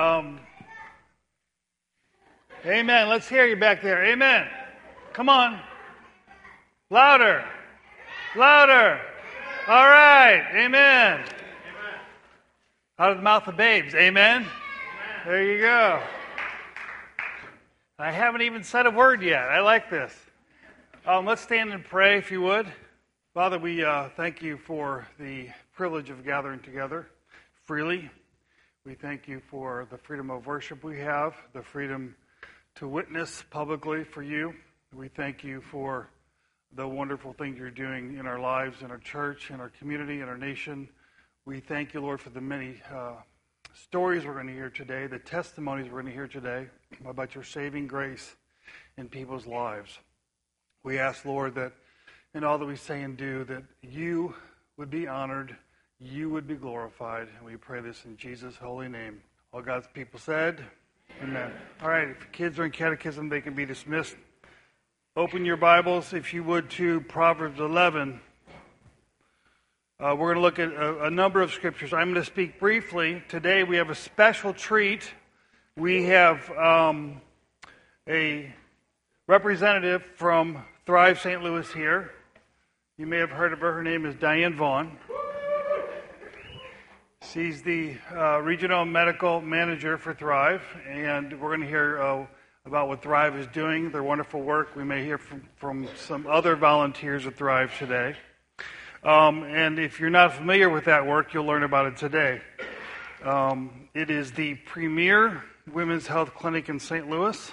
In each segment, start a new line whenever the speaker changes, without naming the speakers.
Um, amen. Let's hear you back there. Amen. Come on. Louder. Louder. All right. Amen. Out of the mouth of babes. Amen. There you go. I haven't even said a word yet. I like this. Um, let's stand and pray, if you would. Father, we uh, thank you for the privilege of gathering together freely. We thank you for the freedom of worship we have, the freedom to witness publicly for you. We thank you for the wonderful things you're doing in our lives, in our church, in our community, in our nation. We thank you, Lord, for the many uh, stories we're going to hear today, the testimonies we're going to hear today about your saving grace in people's lives. We ask, Lord, that in all that we say and do, that you would be honored, you would be glorified, and we pray this in Jesus' holy name. All God's people said, Amen. All right, if kids are in catechism, they can be dismissed. Open your Bibles, if you would, to Proverbs 11. Uh, we're going to look at a, a, number of scriptures. I'm going to speak briefly. Today we have a special treat. We have um, a representative from Thrive St. Louis here. You may have heard of her. Her name is Diane Vaughn. She's the uh, regional medical manager for Thrive, and we're going to hear uh, about what Thrive is doing, their wonderful work. We may hear from, from some other volunteers at Thrive today. Um, and if you're not familiar with that work, you'll learn about it today. Um, it is the premier women's health clinic in St. Louis.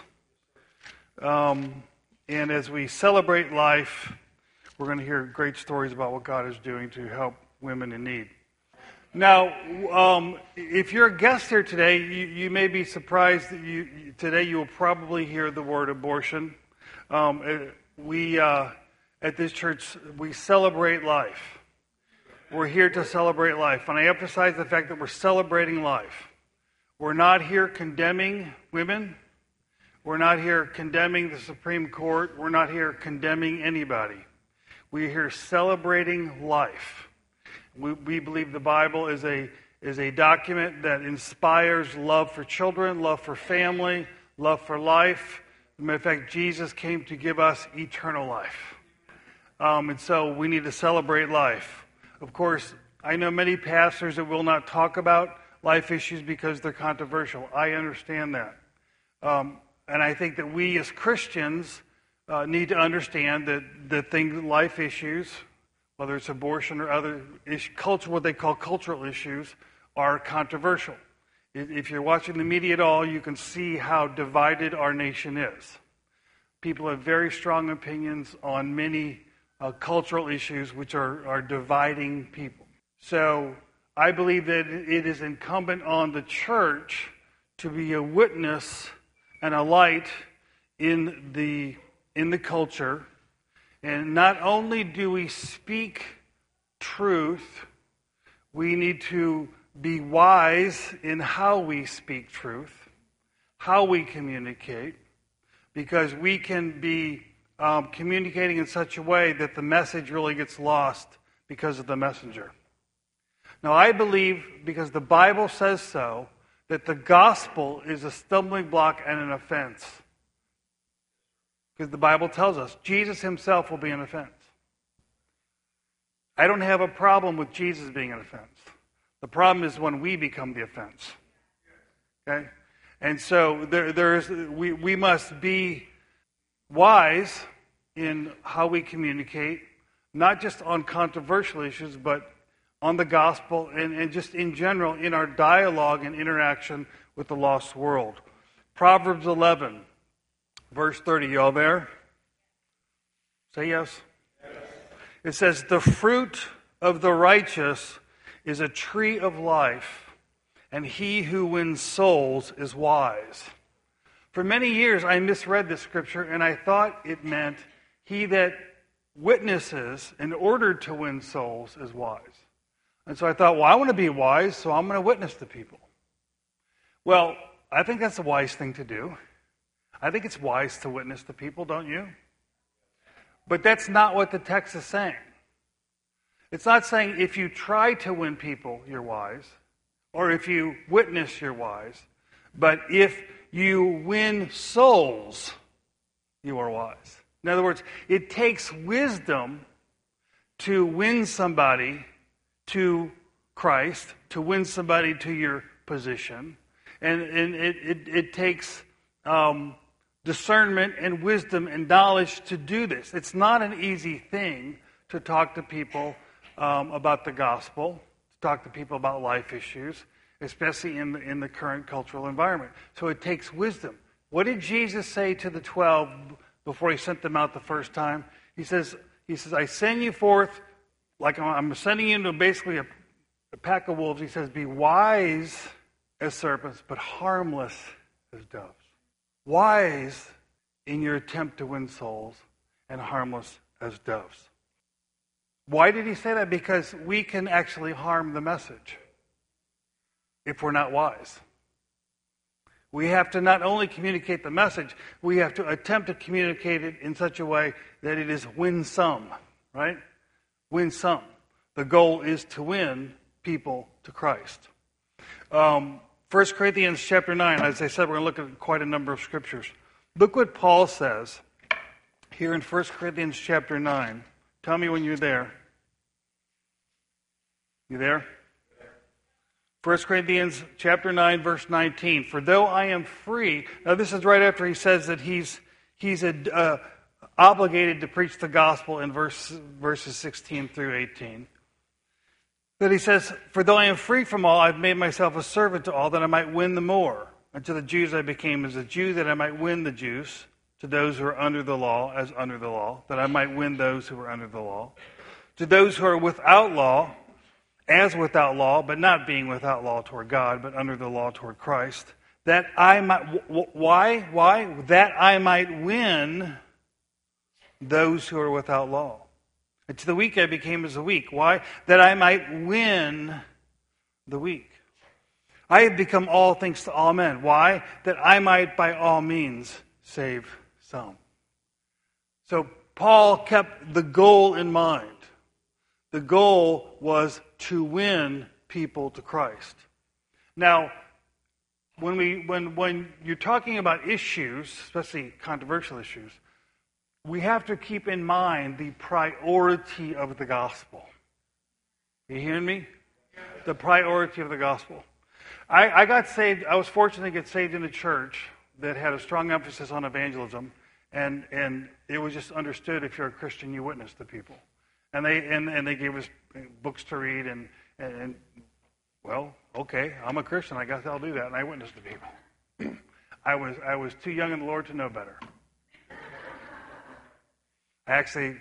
Um, and as we celebrate life, we're going to hear great stories about what God is doing to help women in need. Now, um, if you're a guest here today, you, you may be surprised that you, today you will probably hear the word abortion. Um, uh, we. Uh, at this church, we celebrate life. We're here to celebrate life. And I emphasize the fact that we're celebrating life. We're not here condemning women. We're not here condemning the Supreme Court. We're not here condemning anybody. We're here celebrating life. We, we believe the Bible is a, is a document that inspires love for children, love for family, love for life. As a matter of fact, Jesus came to give us eternal life. Um, and so we need to celebrate life. Of course, I know many pastors that will not talk about life issues because they're controversial. I understand that. Um, and I think that we as Christians uh, need to understand that the things, life issues, whether it's abortion or other ish, culture, what they call cultural issues, are controversial. If you're watching the media at all, you can see how divided our nation is. People have very strong opinions on many uh, cultural issues which are, are dividing people. So I believe that it is incumbent on the church to be a witness and a light in the, in the culture. And not only do we speak truth, we need to be wise in how we speak truth, how we communicate, because we can be um, communicating in such a way that the message really gets lost because of the messenger. Now, I believe, because the Bible says so, that the gospel is a stumbling block and an offense. Because the Bible tells us Jesus himself will be an offense. I don't have a problem with Jesus being an offense. The problem is when we become the offense. Okay? And so there, there's, we, we must be wise in how we communicate, not just on controversial issues, but on the gospel and, and just in general in our dialogue and interaction with the lost world. Proverbs 11, verse 30. Y'all there? Say yes. yes. It says, The fruit of the righteous is a tree of life, and he who wins souls is wise. For many years, I misread this scripture and I thought it meant he that witnesses in order to win souls is wise. And so I thought, well, I want to be wise, so I'm going to witness to people. Well, I think that's a wise thing to do. I think it's wise to witness to people, don't you? But that's not what the text is saying. It's not saying if you try to win people, you're wise, or if you witness, you're wise. But if you win souls, you are wise. In other words, it takes wisdom to win somebody to Christ, to win somebody to your position. And, and it, it, it takes um, discernment and wisdom and knowledge to do this. It's not an easy thing to talk to people um, about the gospel, to talk to people about life issues, especially in the, in the current cultural environment. So it takes wisdom. What did Jesus say to the 12 before he sent them out the first time? He says, he says I send you forth like I'm sending you into basically a, a pack of wolves. He says, Be wise as serpents, but harmless as doves. Wise in your attempt to win souls, and harmless as doves. Why did he say that? Because we can actually harm the message if we're not wise. We have to not only communicate the message, we have to attempt to communicate it in such a way that it is winsome, right? Win some. The goal is to win people to Christ. Um, 1 Corinthians chapter 9, as I said, we're going to look at quite a number of scriptures. Look what Paul says here in 1 Corinthians chapter 9. Tell me when you're there. You there? 1 Corinthians chapter 9 verse 19. For though I am free. Now this is right after he says that he's he's a, uh, obligated to preach the gospel in verse, verses 16 through 18. But he says, For though I am free from all, I've made myself a servant to all that I might win the more. And to the Jews I became as a Jew that I might win the Jews. To those who are under the law as under the law, that I might win those who are under the law. To those who are without law, as without law, but not being without law toward God, but under the law toward Christ, that I might, why? Why? That I might win those who are without law. And to the weak I became as a weak. Why? That I might win the weak. I have become all things to all men. Why? That I might by all means save some. So Paul kept the goal in mind. The goal was to win people to Christ. Now, when, we, when, when you're talking about issues, especially controversial issues, we have to keep in mind the priority of the gospel. You hearing me? The priority of the gospel. I, I got saved, I was fortunate to get saved in a church that had a strong emphasis on evangelism, and, and it was just understood if you're a Christian, you witness to people. And they, and, and they gave us books to read, and, and, and well, okay, I'm a Christian, I guess I'll do that, and I witness to people. I was, I was too young in the Lord to know better. I actually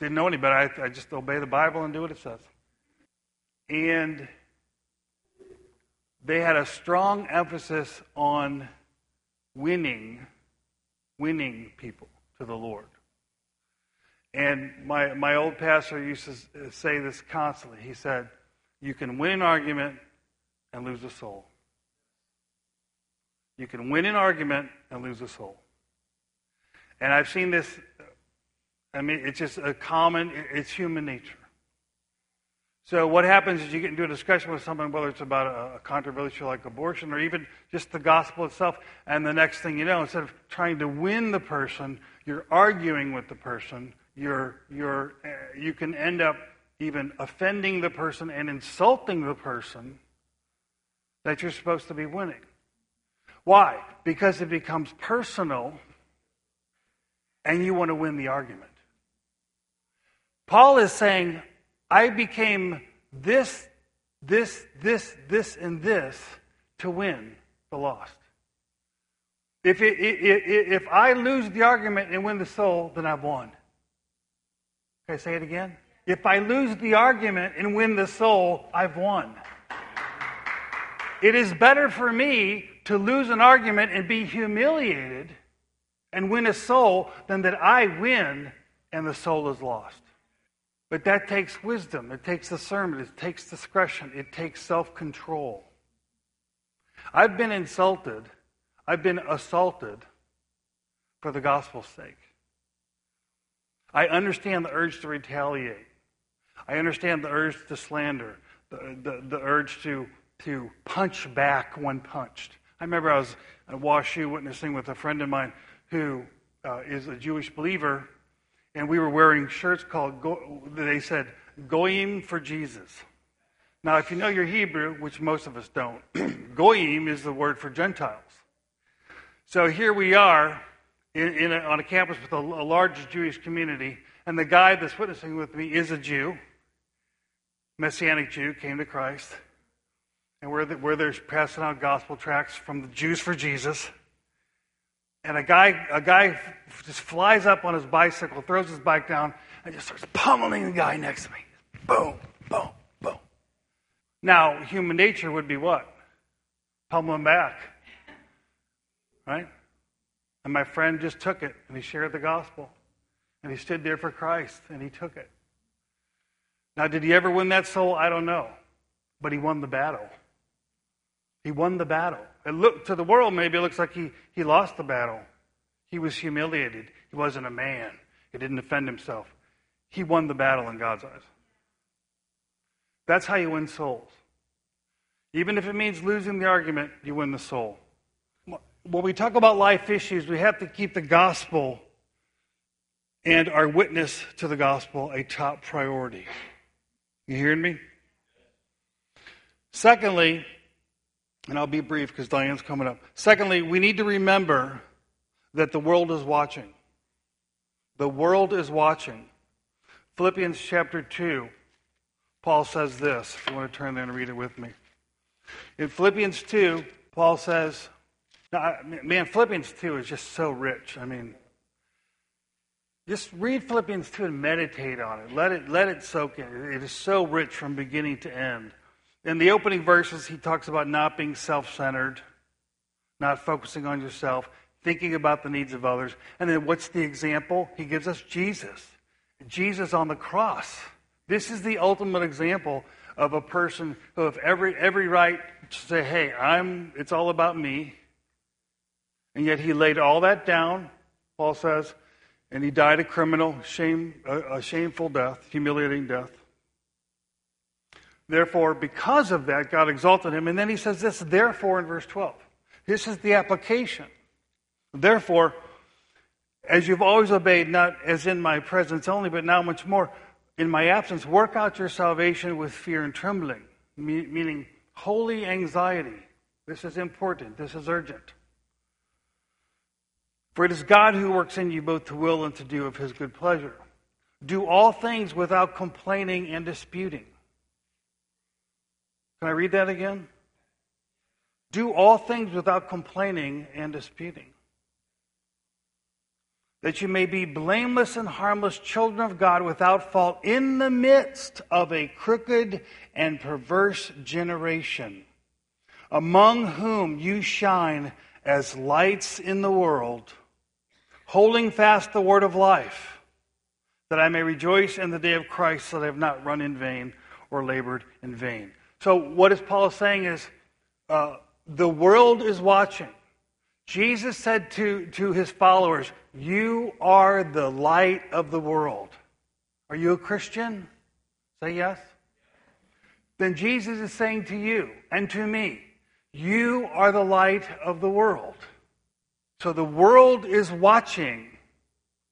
didn't know any better. I, I just obey the Bible and do what it says. And they had a strong emphasis on winning, winning people to the Lord. And my, my old pastor used to say this constantly. He said, You can win an argument and lose a soul. You can win an argument and lose a soul. And I've seen this I mean, it's just a common, it's human nature. So what happens is you get into a discussion with someone, whether it's about a controversial like abortion or even just the gospel itself, and the next thing you know, instead of trying to win the person, you're arguing with the person. You're, you're, uh, you can end up even offending the person and insulting the person that you're supposed to be winning. Why? Because it becomes personal and you want to win the argument. Paul is saying, I became this, this, this, this, and this to win the lost. If, it, it, if I lose the argument and win the soul, then I've won. Can I say it again? If I lose the argument and win the soul, I've won. It is better for me to lose an argument and be humiliated and win a soul than that I win and the soul is lost. But that takes wisdom, it takes discernment, it takes discretion, it takes self control. I've been insulted, I've been assaulted for the gospel's sake. I understand the urge to retaliate. I understand the urge to slander, the, the, the urge to, to punch back when punched. I remember I was at WashU witnessing with a friend of mine who uh, is a Jewish believer, and we were wearing shirts called, they said, Goyim for Jesus. Now, if you know your Hebrew, which most of us don't, Goyim is the word for Gentiles. So here we are in, in a, on a campus with a, a large Jewish community, and the guy that's witnessing with me is a Jew, Messianic Jew, came to Christ. And where, the, where there's passing out gospel tracts from the Jews for Jesus. And a guy, a guy just flies up on his bicycle, throws his bike down, and just starts pummeling the guy next to me. Boom, boom, boom. Now, human nature would be what? Pummel him back. Right? And my friend just took it and he shared the gospel. And he stood there for Christ and he took it. Now, did he ever win that soul? I don't know. But he won the battle. He won the battle. It looked to the world maybe it looks like he, he lost the battle. He was humiliated. He wasn't a man. He didn't defend himself. He won the battle in God's eyes. That's how you win souls. Even if it means losing the argument, you win the soul. When we talk about life issues, we have to keep the gospel and our witness to the gospel a top priority. You hearing me? Secondly, and I'll be brief because Diane's coming up. Secondly, we need to remember that the world is watching. The world is watching. Philippians chapter 2, Paul says this. If you want to turn there and read it with me. In Philippians 2, Paul says, man, Philippians 2 is just so rich. I mean, just read Philippians 2 and meditate on it. Let it, let it soak in. It is so rich from beginning to end. In the opening verses, he talks about not being self centered, not focusing on yourself, thinking about the needs of others. And then what's the example? He gives us Jesus. Jesus on the cross. This is the ultimate example of a person who have every, every right to say, hey, I'm, it's all about me. And yet he laid all that down, Paul says, and he died a criminal, shame, a, a shameful death, humiliating death. Therefore, because of that, God exalted him. And then he says this, therefore, in verse 12. This is the application. Therefore, as you've always obeyed, not as in my presence only, but now much more in my absence, work out your salvation with fear and trembling, meaning holy anxiety. This is important. This is urgent. For it is God who works in you both to will and to do of his good pleasure. Do all things without complaining and disputing can I read that again? Do all things without complaining and disputing. That you may be blameless and harmless children of God without fault in the midst of a crooked and perverse generation, among whom you shine as lights in the world, holding fast the word of life, that I may rejoice in the day of Christ, that I have not run in vain or labored in vain. So, what is Paul saying is uh, the world is watching. Jesus said to, to his followers, You are the light of the world. Are you a Christian? Say yes. Then Jesus is saying to you and to me, You are the light of the world. So the world is watching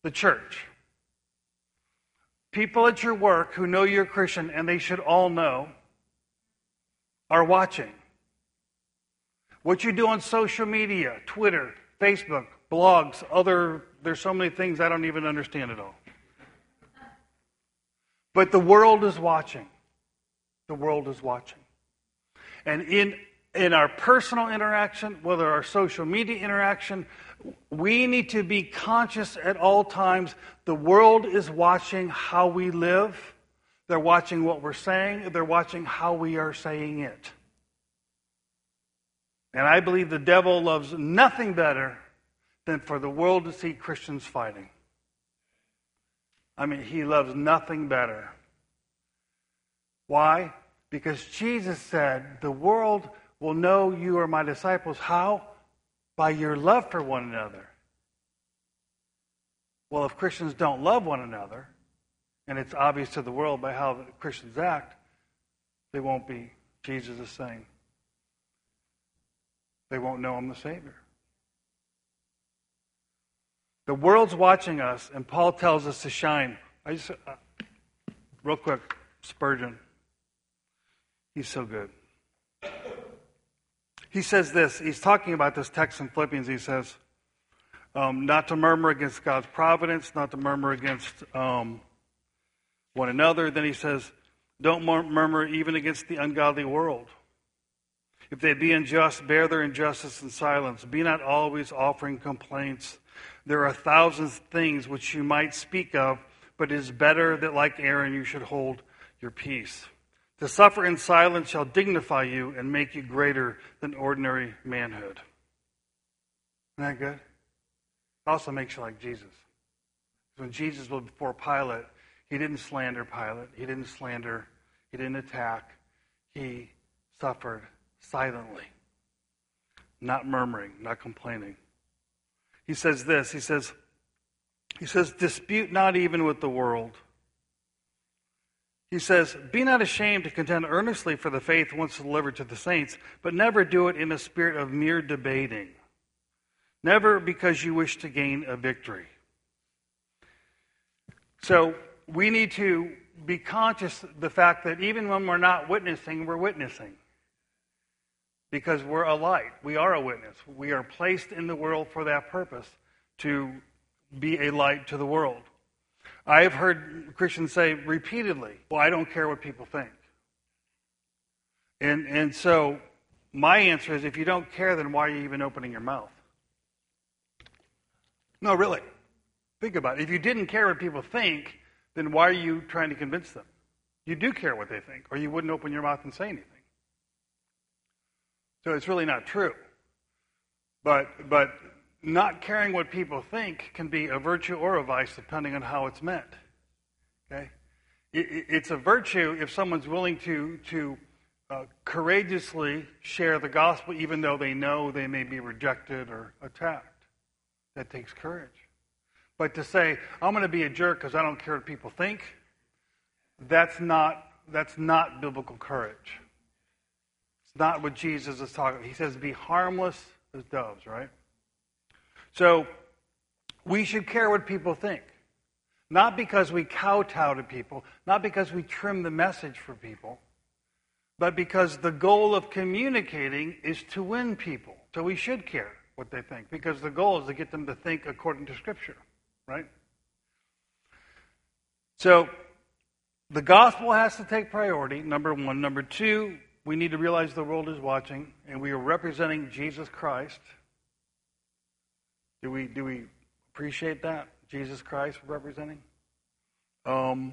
the church. People at your work who know you're a Christian, and they should all know, are watching. What you do on social media, Twitter, Facebook, blogs, other, there's so many things I don't even understand at all. But the world is watching. The world is watching. And in, in our personal interaction, whether our social media interaction, we need to be conscious at all times. The world is watching how we live they're watching what we're saying, they're watching how we are saying it. And I believe the devil loves nothing better than for the world to see Christians fighting. I mean, he loves nothing better. Why? Because Jesus said, The world will know you are my disciples. How? By your love for one another. Well, if Christians don't love one another, and it's obvious to the world by how Christians act, they won't be. Jesus is saying. they won't know I'm the Savior. The world's watching us, and Paul tells us to shine. I just, uh, real quick, Spurgeon. He's so good. He says this. He's talking about this text in Philippians. He says, um, not to murmur against God's providence, not to murmur against um, one another. Then he says, don't murmur even against the ungodly world. If they be unjust, bear their injustice in silence. Be not always offering complaints. There are thousand things which you might speak of, but it is better that, like Aaron, you should hold your peace. To suffer in silence shall dignify you and make you greater than ordinary manhood. Isn't that good? It also makes you like Jesus. When Jesus was before Pilate, he didn't slander Pilate. He didn't slander. He didn't attack. He suffered silently, not murmuring, not complaining. He says this. He says, he says, dispute not even with the world. He says, Be not ashamed to contend earnestly for the faith once delivered to the saints, but never do it in a spirit of mere debating. Never because you wish to gain a victory. So we need to be conscious of the fact that even when we're not witnessing, we're witnessing. Because we're a light. We are a witness. We are placed in the world for that purpose to be a light to the world. I have heard Christians say repeatedly, Well, I don't care what people think. And, and so my answer is if you don't care, then why are you even opening your mouth? No, really. Think about it. If you didn't care what people think, then why are you trying to convince them? You do care what they think, or you wouldn't open your mouth and say anything. So it's really not true. But, but not caring what people think can be a virtue or a vice depending on how it's meant. Okay? It, it's a virtue if someone's willing to, to uh, courageously share the gospel even though they know they may be rejected or attacked. That takes courage. But to say, I'm going to be a jerk because I don't care what people think, that's not, that's not biblical courage. It's not what Jesus is talking about. He says, be harmless as doves, right? So we should care what people think. Not because we kowtow to people, not because we trim the message for people, but because the goal of communicating is to win people. So we should care what they think because the goal is to get them to think according to Scripture right? So the gospel has to take priority, number one. Number two, we need to realize the world is watching and we are representing Jesus Christ. Do we, do we appreciate that? Jesus Christ representing? Um,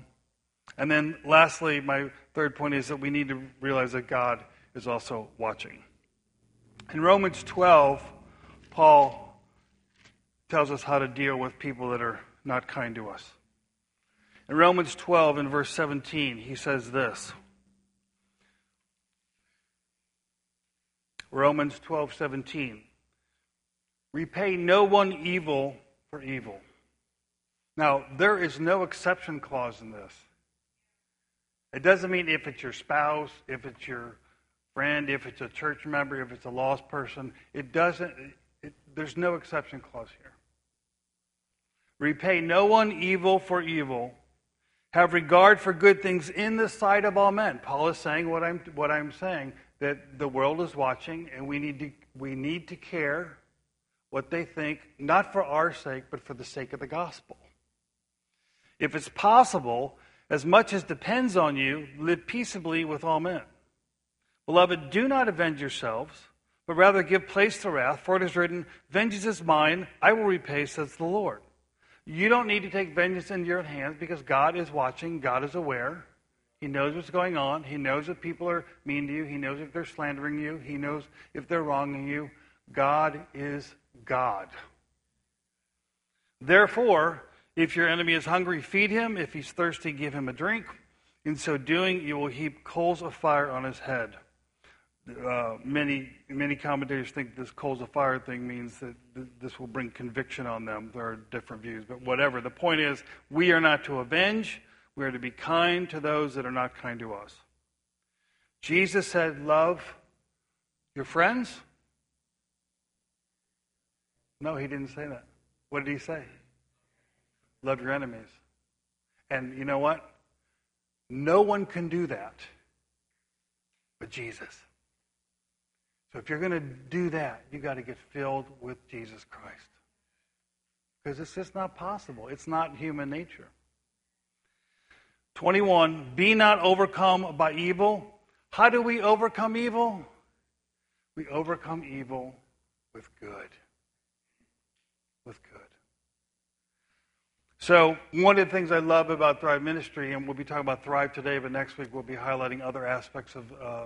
and then lastly, my third point is that we need to realize that God is also watching. In Romans 12, Paul tells us how to deal with people that are not kind to us. In Romans 12, in verse 17, he says this Romans 12, 17. Repay no one evil for evil. Now, there is no exception clause in this. It doesn't mean if it's your spouse, if it's your friend, if it's a church member, if it's a lost person. It doesn't, it, there's no exception clause here. Repay no one evil for evil. Have regard for good things in the sight of all men. Paul is saying what I'm, what I'm saying, that the world is watching and we need, to, we need to care what they think, not for our sake, but for the sake of the gospel. If it's possible, as much as depends on you, live peaceably with all men. Beloved, do not avenge yourselves, but rather give place to wrath, for it is written, Vengeance is mine, I will repay, says the Lord. You don't need to take vengeance into your hands because God is watching, God is aware. He knows what's going on. He knows if people are mean to you. He knows if they're slandering you. He knows if they're wronging you. God is God. Therefore, if your enemy is hungry, feed him. If he's thirsty, give him a drink. In so doing, you will heap coals of fire on his head. Uh, many many commentators think this coals of fire thing means that th- this will bring conviction on them. There are different views, but whatever. The point is, we are not to avenge. We are to be kind to those that are not kind to us. Jesus said, "Love your friends, No, he didn't say that. What did he say? Love your enemies. And you know what? No one can do that but Jesus. So if you're going to do that, you've got to get filled with Jesus Christ. Because it's just not possible. It's not human nature. 21, be not overcome by evil. How do we overcome evil? We overcome evil with good. With good. So, one of the things I love about Thrive Ministry, and we'll be talking about Thrive today, but next week we'll be highlighting other aspects of uh,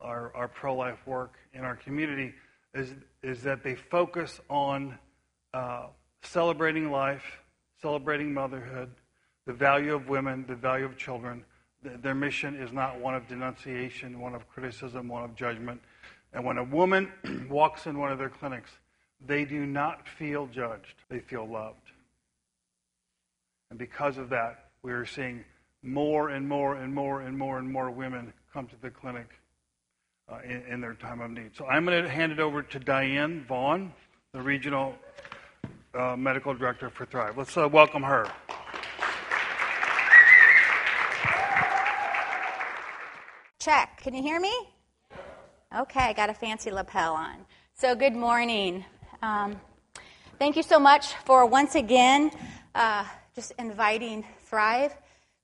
our, our pro life work in our community, is, is that they focus on uh, celebrating life, celebrating motherhood, the value of women, the value of children. Their mission is not one of denunciation, one of criticism, one of judgment. And when a woman walks in one of their clinics, they do not feel judged, they feel loved. And because of that, we are seeing more and more and more and more and more women come to the clinic uh, in, in, their time of need. So I'm going to hand it over to Diane Vaughn, the regional uh, medical director for Thrive. Let's uh, welcome her.
Check. Can you hear me? Okay, I got a fancy lapel on. So, good morning. Um, thank you so much for once again uh, just inviting Thrive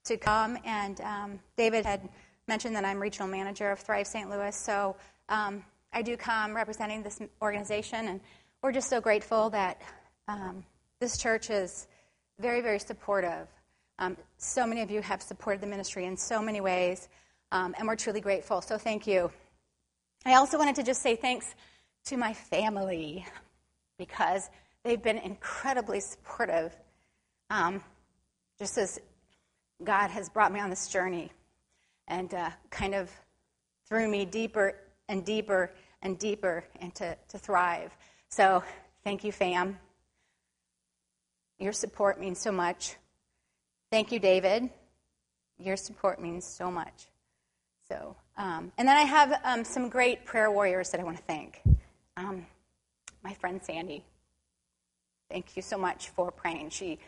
to come. And um, David had mentioned that I'm regional manager of Thrive St. Louis, so um, I do come representing this organization, and we're just so grateful that um, this church is very, very supportive. Um, so many of you have supported the ministry in so many ways, um, and we're truly grateful. So thank you. I also wanted to just say thanks to my family because they've been incredibly supportive um, just as God has brought me on this journey and uh, kind of threw me deeper and deeper and deeper into to thrive. So thank you, fam. Your support means so much. Thank you, David. Your support means so much. So, um, and then I have um, some great prayer warriors that I want to thank. Um, my friend Sandy. Thank you so much for praying. She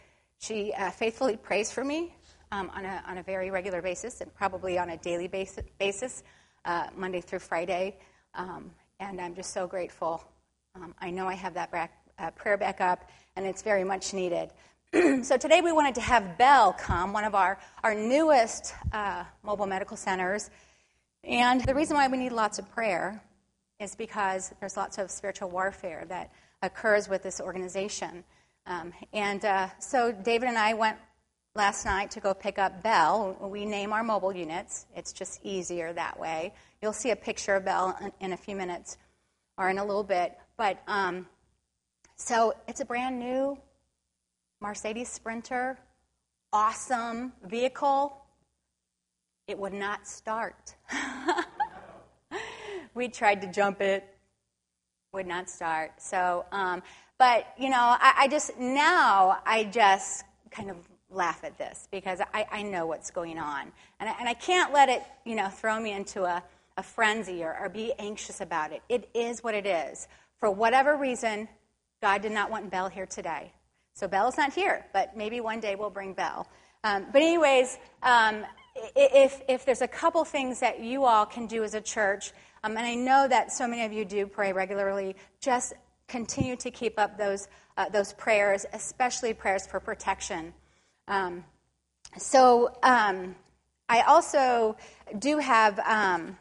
she uh, faithfully prays for me um, on, a, on a very regular basis and probably on a daily basis, basis uh, Monday through Friday. Um, and I'm just so grateful. Um, I know I have that back, uh, prayer back up, and it's very much needed. so today we wanted to have Bell come, one of our, our newest uh, mobile medical centers. And the reason why we need lots of prayer is because there's lots of spiritual warfare that occurs with this organization. Um, and uh, so David and I went last night to go pick up Bell. We name our mobile units, it's just easier that way. You'll see a picture of Bell in, in a few minutes or in a little bit. But um, so it's a brand new Mercedes Sprinter, awesome vehicle. It would not start. we tried to jump it, would not start. So, um, but, you know, I, I, just, now I just kind of laugh at this because I, I know what's going on. And I, and I can't let it, you know, throw me into a, a frenzy or, or be anxious about it. It is what it is. For whatever reason, God did not want Bell here today. So Bell's not here, but maybe one day we'll bring Bell. Um, but, anyways, um, if, if there's a couple things that you all can do as a church, um, and I know that so many of you do pray regularly, just continue to keep up those, uh, those prayers, especially prayers for protection. Um, so um, I also do have um,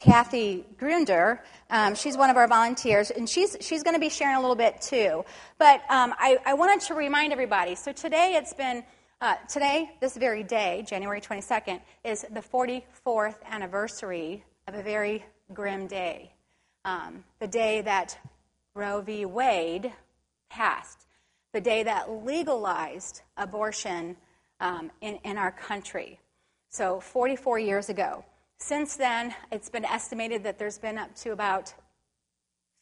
Kathy Grunder. Um, she's one of our volunteers, and she's, she's going to be sharing a little bit too. But um, I, I, wanted to remind everybody so today it's been, uh, today, this very day, January 22nd, is the 44th anniversary of a very grim day. Um, the day that Roe v. Wade passed, the day that legalized abortion um, in, in our country. So, 44 years ago. Since then, it's been estimated that there's been up to about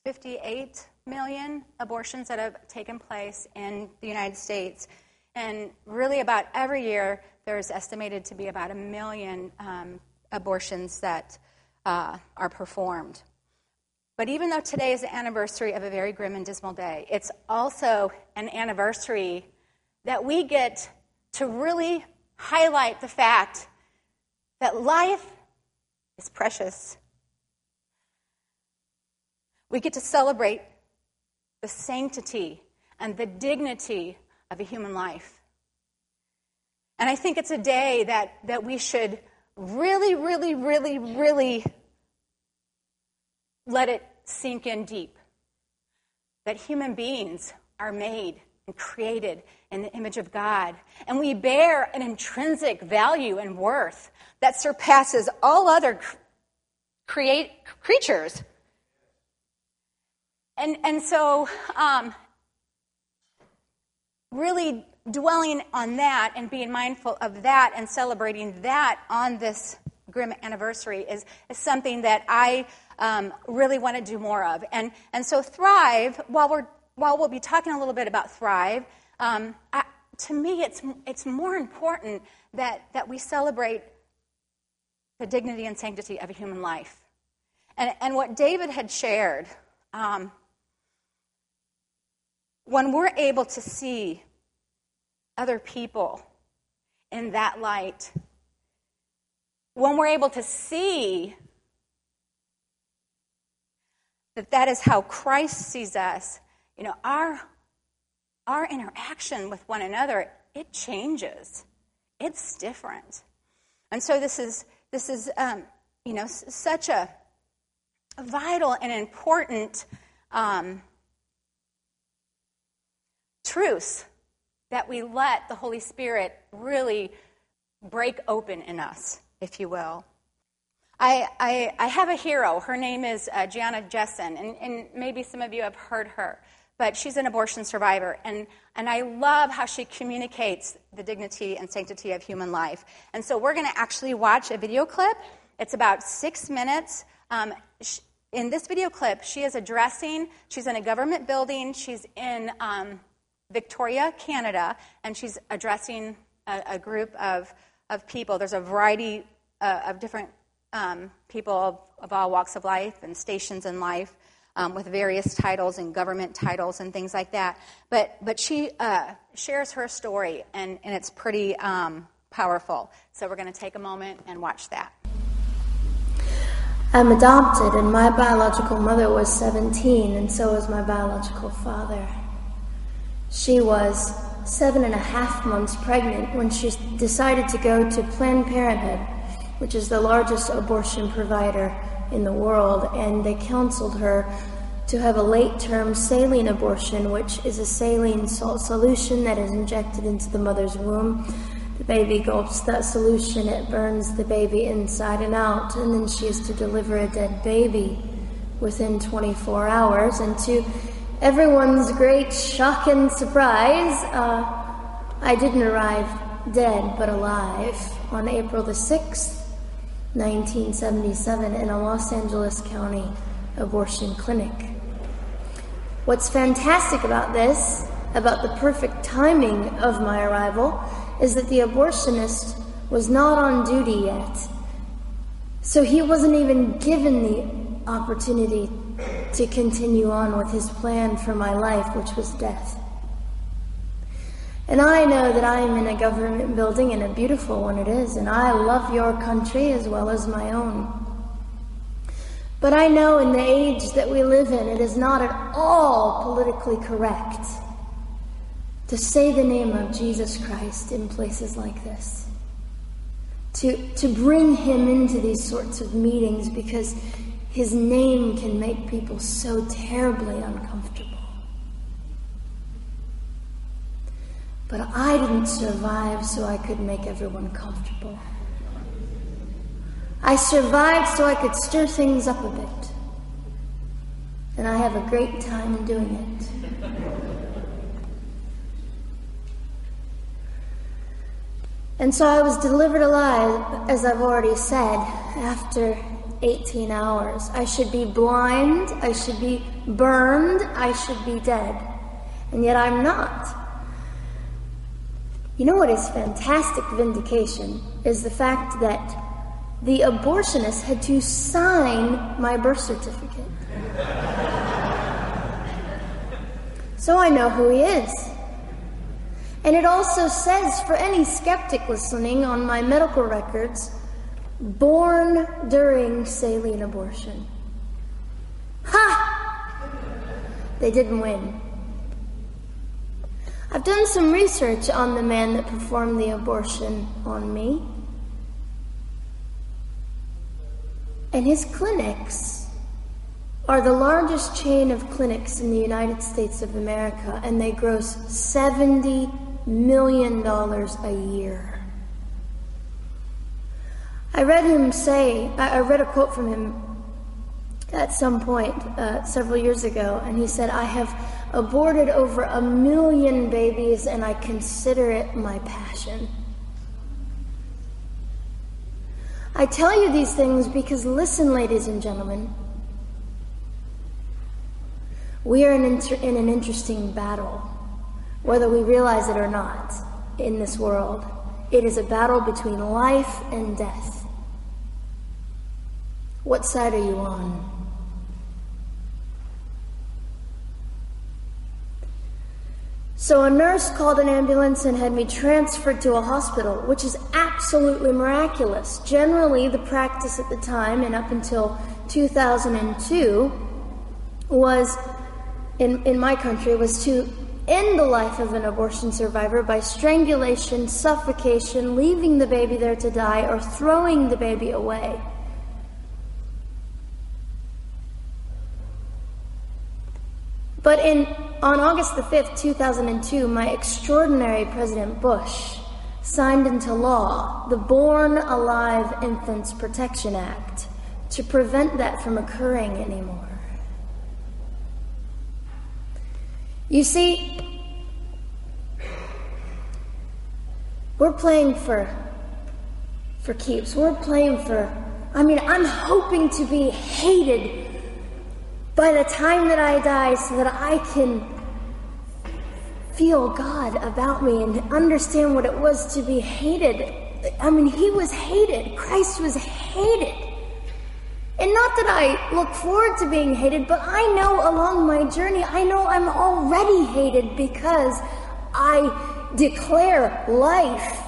58 million abortions that have taken place in the United States. And really, about every year, there's estimated to be about a million um, abortions that uh, are performed. But even though today is the anniversary of a very grim and dismal day, it's also an anniversary that we get to really highlight the fact that life is precious. We get to celebrate the sanctity and the dignity of a human life. And I think it's a day that, that we should really, really, really, really let it sink in deep. That human beings are made and created in the image of God. And we bear an intrinsic value and worth that surpasses all other create, creatures. And, and so, um, really dwelling on that and being mindful of that and celebrating that on this grim anniversary is, is something that I um, really want to do more of. And, and so, Thrive, while, we're, while we'll be talking a little bit about Thrive, um, I, to me, it's, it's more important that, that we celebrate the dignity and sanctity of a human life. And, and what David had shared, um, when we're able to see other people in that light, when we're able to see that that is how Christ sees us, you know, our, our interaction with one another, it changes. It's different. And so this is, this is um, you know, such a vital and important um, truth that we let the Holy Spirit really break open in us, if you will. I, I, I have a hero. Her name is uh, Gianna Jessen, and, and maybe some of you have heard her, but she's an abortion survivor. And, and I love how she communicates the dignity and sanctity of human life. And so we're going to actually watch a video clip. It's about six minutes. Um, in this video clip, she is addressing, she's in a government building, she's in um, Victoria, Canada, and she's addressing a, a group of, of people. There's a variety uh, of different um, people of, of, all walks of life and stations in life um, with various titles and government titles and things like that. But, but she uh, shares her story, and, and it's pretty um, powerful. So we're going to take a moment and watch that.
I'm adopted, and my biological mother was 17, and so was my biological father. She was seven and a half months pregnant when she decided to go to Planned Parenthood, which is the largest abortion provider in the world, and they counseled her to have a late term saline abortion, which is a saline salt solution that is injected into the mother's womb. The baby gulps that solution, it burns the baby inside and out, and then she is to deliver a dead baby within 24 hours. And to everyone's great shock and surprise, uh, I didn't arrive dead but alive on April the 6th, 1977, in a Los Angeles County abortion clinic. What's fantastic about this, about the perfect timing of my arrival, is that the abortionist was not on duty yet. So he wasn't even given the opportunity to continue on with his plan for my life, which was death. And I know that I am in a government building, and a beautiful one it is, and I love your country as well as my own. But I know in the age that we live in, it is not at all politically correct to say the name of Jesus Christ in places like this. To, to bring him into these sorts of meetings because his name can make people so terribly uncomfortable. But I didn't survive so I could make everyone comfortable. I survived so I could stir things up a bit. And I have a great time in doing it. And so I was delivered alive, as I've already said, after 18 hours. I should be blind, I should be burned, I should be dead. And yet I'm not. You know what is fantastic vindication is the fact that the abortionist had to sign my birth certificate. so I know who he is. And it also says for any skeptic listening on my medical records, born during saline abortion. Ha! They didn't win. I've done some research on the man that performed the abortion on me. And his clinics are the largest chain of clinics in the United States of America, and they gross $70 million a year. I read him say, I read a quote from him at some point uh, several years ago, and he said, I have aborted over a million babies, and I consider it my passion. I tell you these things because, listen, ladies and gentlemen, we are in, inter- in an interesting battle, whether we realize it or not, in this world. It is a battle between life and death. What side are you on? So a nurse called an ambulance and had me transferred to a hospital, which is absolutely miraculous. Generally, the practice at the time and up until 2002 was, in, in my country, was to end the life of an abortion survivor by strangulation, suffocation, leaving the baby there to die, or throwing the baby away. But in, on August the 5th, 2002, my extraordinary President Bush signed into law the Born Alive Infants Protection Act to prevent that from occurring anymore. You see, we're playing for for keeps. We're playing for I mean, I'm hoping to be hated by the time that I die so that I can feel God about me and understand what it was to be hated. I mean, he was hated. Christ was hated. And not that I look forward to being hated, but I know along my journey, I know I'm already hated because I declare life.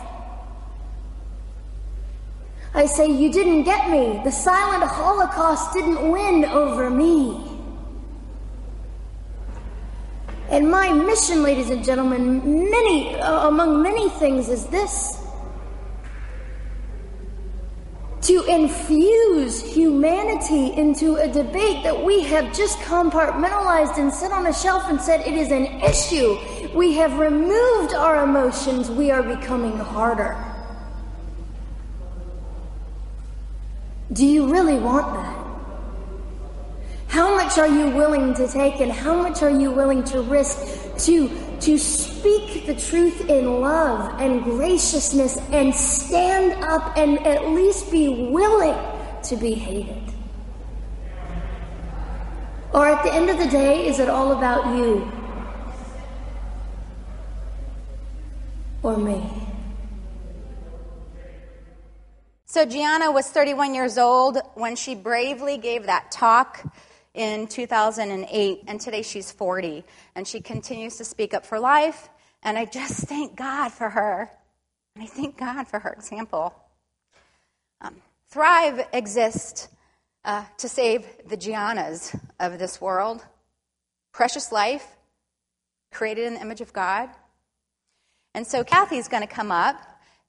I say, You didn't get me. The silent Holocaust didn't win over me. And my mission, ladies and gentlemen, many uh, among many things is this to infuse humanity into a debate that we have just compartmentalized and set on a shelf and said it is an issue. We have removed our emotions, we are becoming harder. Do you really want that? How much are you willing to take and how much are you willing to risk to, to speak the truth in love and graciousness and stand up and at least be willing to be hated? Or at the end of the day, is it all about you? Or me?
So Gianna was 31 years old when she bravely gave that talk in 2008, and today she's 40, and she continues to speak up for life. And I just thank God for her. And I thank God for her example. Um, Thrive exists uh, to save the Giannas of this world. Precious life, created in the image of God. And so Kathy's going to come up.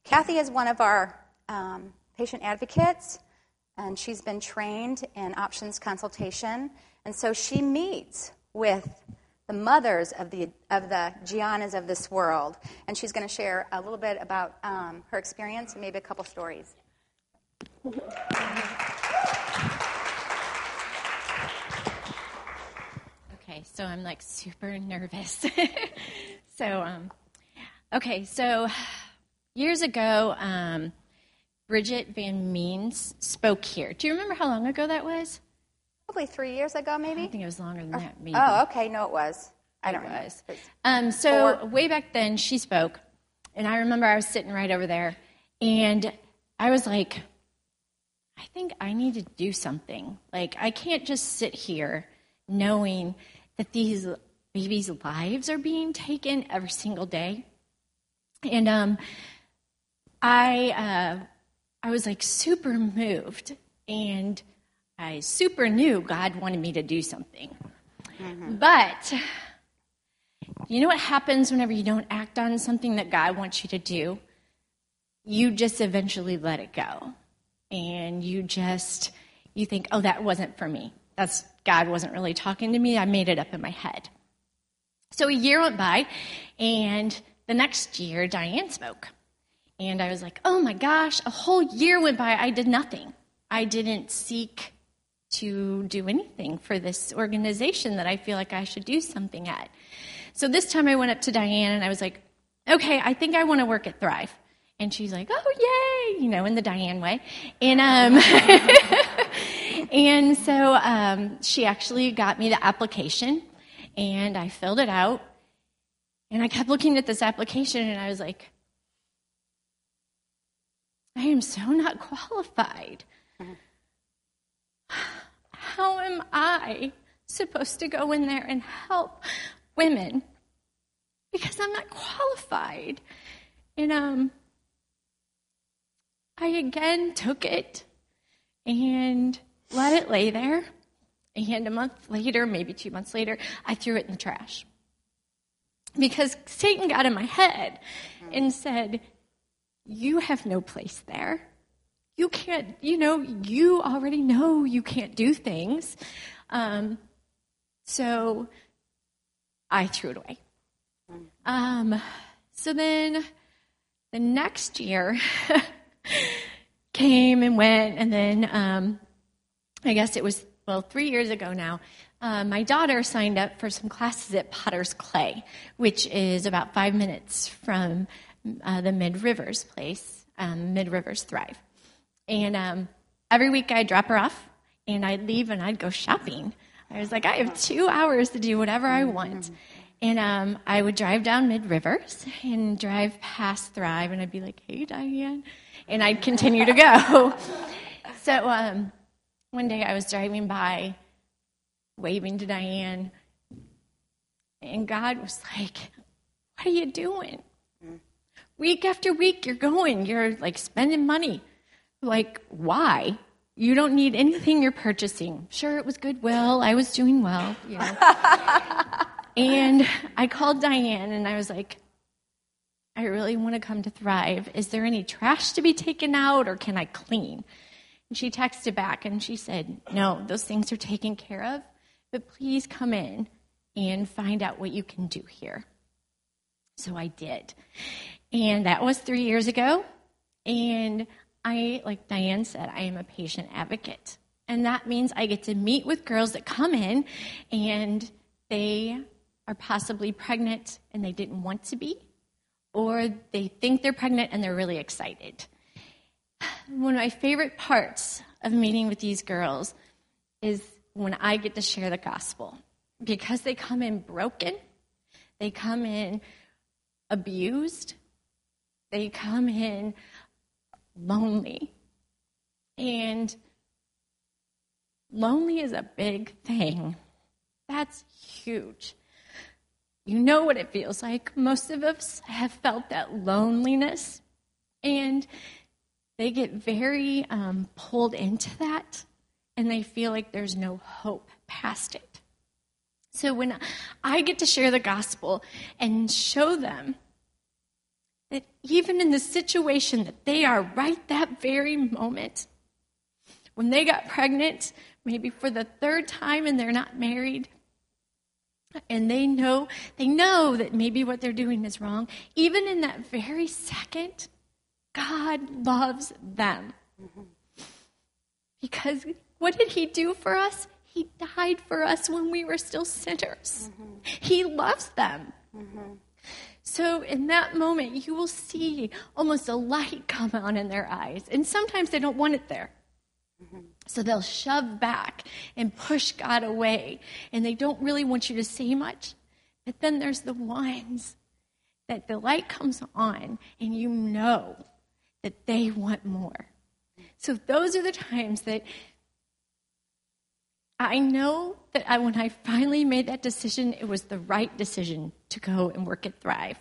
Kathy is one of our um, patient advocates and she's been trained in options consultation. And so she meets with the mothers of the, of the Giannas of this world. And she's going to share a little bit about um, her experience and maybe a couple stories.
Okay, so I'm like super nervous. so, um, okay, so years ago, um, Bridget Van Means spoke here. Do you remember how long ago that was?
Probably three years ago, maybe.
I think it was longer than that. Maybe.
Oh, okay. No, it was. I don't
it
know.
was. Um, so way back then, she spoke, and I remember I was sitting right over there, and I was like, I think I need to do something. Like I can't just sit here knowing that these babies' lives are being taken every single day. And um, I, uh, I was like super moved, and I super knew God wanted me to do something. Mm-hmm. But you know what happens whenever you don't act on something that God wants you to do? You just eventually let it go. And you just you think, "Oh, that wasn't for me. That's God wasn't really talking to me. I made it up in my head." So a year went by, and the next year Diane spoke. And I was like, "Oh my gosh, a whole year went by. I did nothing. I didn't seek to do anything for this organization that I feel like I should do something at. So this time I went up to Diane and I was like, okay, I think I want to work at Thrive. And she's like, oh, yay, you know, in the Diane way. And, um, and so um, she actually got me the application and I filled it out. And I kept looking at this application and I was like, I am so not qualified. How am I supposed to go in there and help women because I'm not qualified. And um, I again took it and let it lay there. And a month later, maybe two months later, I threw it in the trash. Because Satan got in my head and said, You have no place there. You can't, you know, you already know you can't do things. Um, so I threw it away. Um, so then the next year came and went, and then um, I guess it was, well, three years ago now. Uh, my daughter signed up for some classes at Potter's Clay, which is about five minutes from uh, the Mid Rivers place, um, Mid Rivers Thrive. And um, every week I'd drop her off, and I'd leave and I'd go shopping. I was like, I have two hours to do whatever I want. And um, I would drive down Mid Rivers and drive past Thrive, and I'd be like, hey, Diane. And I'd continue to go. so um, one day I was driving by, waving to Diane, and God was like, what are you doing? Week after week, you're going, you're like spending money. Like, why? You don't need anything you're purchasing. Sure, it was Goodwill. I was doing well. You know. and I called Diane and I was like, I really want to come to Thrive. Is there any trash to be taken out or can I clean? And she texted back and she said, No, those things are taken care of, but please come in and find out what you can do here. So I did. And that was three years ago. And I, like Diane said, I am a patient advocate. And that means I get to meet with girls that come in and they are possibly pregnant and they didn't want to be, or they think they're pregnant and they're really excited. One of my favorite parts of meeting with these girls is when I get to share the gospel because they come in broken, they come in abused, they come in lonely. And lonely is a big thing. That's huge. You know what it feels like. Most of us have felt that loneliness, and they get very um, pulled into that, and they feel like there's no hope past it. So when I get to share the gospel and show them that even in the situation that they are right that very moment, when they got pregnant, maybe for the third time and they're not married, and they know they know that maybe what they're doing is wrong, even in that very second, God loves them. Because what did he do for us? He died for us when we were still sinners. Mm-hmm. He loves them. Mm-hmm. So, in that moment, you will see almost a light come on in their eyes. And sometimes they don't want it there. Mm-hmm. So, they'll shove back and push God away. And they don't really want you to say much. But then there's the ones that the light comes on and you know that they want more. So, those are the times that I know that I, when I finally made that decision, it was the right decision to go and work at Thrive.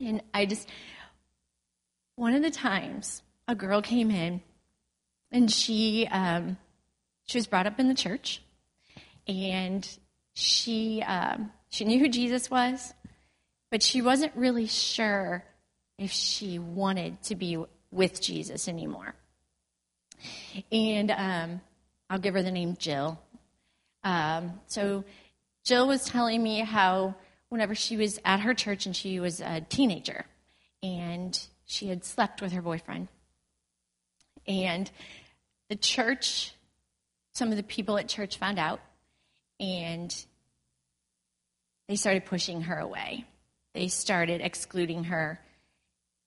And I just, one of the times, a girl came in and she, um, she was brought up in the church and she, um, she knew who Jesus was, but she wasn't really sure if she wanted to be with Jesus anymore. And um, I'll give her the name Jill. Um, so Jill was telling me how whenever she was at her church and she was a teenager and she had slept with her boyfriend. And the church, some of the people at church found out and they started pushing her away. They started excluding her.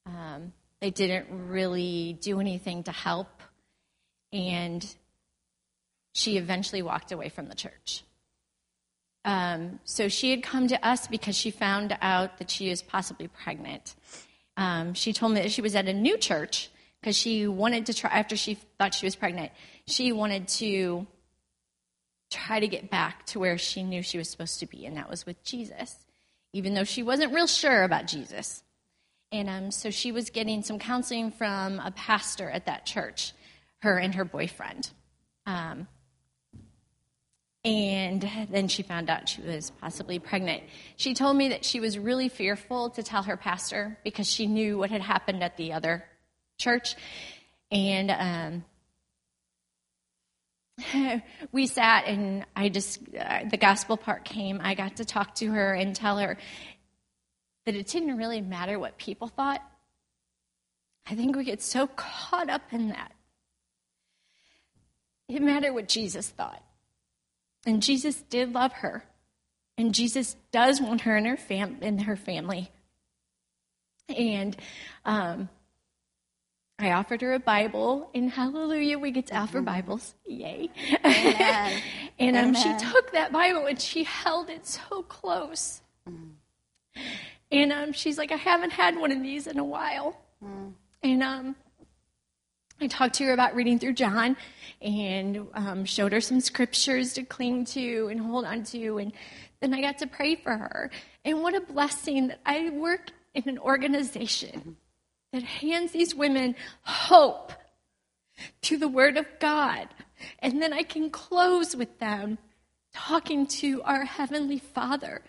Um, they didn't really do anything to help. And she eventually walked away from the church. Um, so she had come to us because she found out that she is possibly pregnant. Um, she told me that she was at a new church because she wanted to try, after she thought she was pregnant, she wanted to try to get back to where she knew she was supposed to be, and that was with Jesus, even though she wasn't real sure about Jesus. And um, so she was getting some counseling from a pastor at that church, her and her boyfriend. Um, and then she found out she was possibly pregnant. She told me that she was really fearful to tell her pastor because she knew what had happened at the other church. And um, we sat and I just, uh, the gospel part came. I got to talk to her and tell her that it didn't really matter what people thought. I think we get so caught up in that. It mattered what Jesus thought. And Jesus did love her. And Jesus does want her in her, fam- in her family. And um, I offered her a Bible, and hallelujah, we get to offer mm-hmm. Bibles. Yay. And um, she took that Bible and she held it so close. Mm. And um, she's like, I haven't had one of these in a while. Mm. And um, I talked to her about reading through John and um, showed her some scriptures to cling to and hold on to. And then I got to pray for her. And what a blessing that I work in an organization that hands these women hope to the Word of God. And then I can close with them talking to our Heavenly Father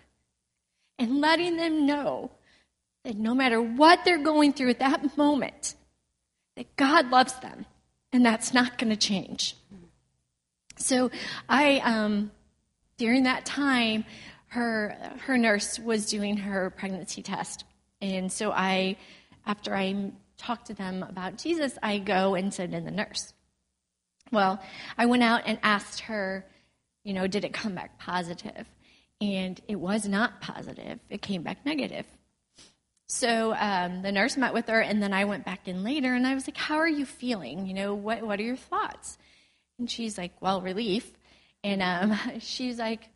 and letting them know that no matter what they're going through at that moment, that God loves them, and that's not going to change. So I, um, during that time, her her nurse was doing her pregnancy test, and so I, after I talked to them about Jesus, I go and send in the nurse. Well, I went out and asked her, you know, did it come back positive? And it was not positive. It came back negative. So um, the nurse met with her, and then I went back in later, and I was like, "How are you feeling? You know, what what are your thoughts?" And she's like, "Well, relief." And um, she's like,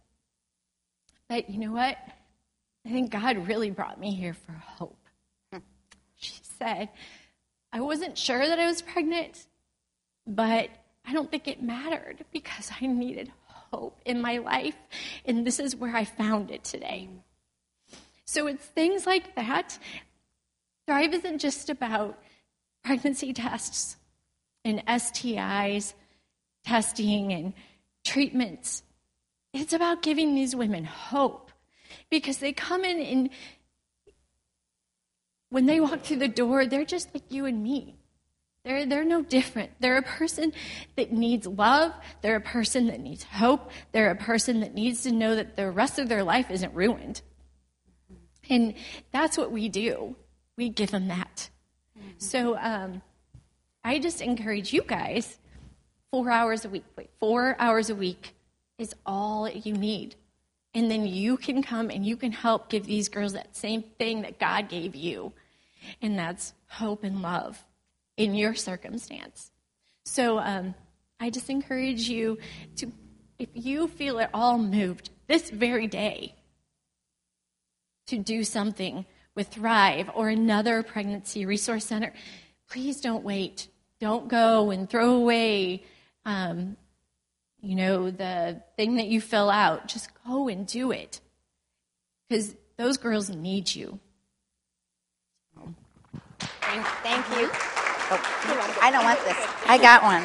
"But you know what? I think God really brought me here for hope." She said, "I wasn't sure that I was pregnant, but I don't think it mattered because I needed hope in my life, and this is where I found it today. So it's things like that. Thrive isn't just about pregnancy tests and STIs testing and treatments. It's about giving these women hope because they come in and when they walk through the door, they're just like you and me. They're, they're no different. They're a person that needs love. They're a person that needs hope. They're a person that needs to know that the rest of their life isn't ruined. And that's what we do. We give them that. Mm-hmm. So um, I just encourage you guys four hours a week. Wait, four hours a week is all you need. And then you can come and you can help give these girls that same thing that God gave you. And that's hope and love in your circumstance. So um, I just encourage you to, if you feel at all moved this very day, to do something with Thrive or another pregnancy resource center, please don't wait. Don't go and throw away um, you know, the thing that you fill out, just go and do it. Because those girls need you.
Thank, thank you. Oh, I don't want this. I got one.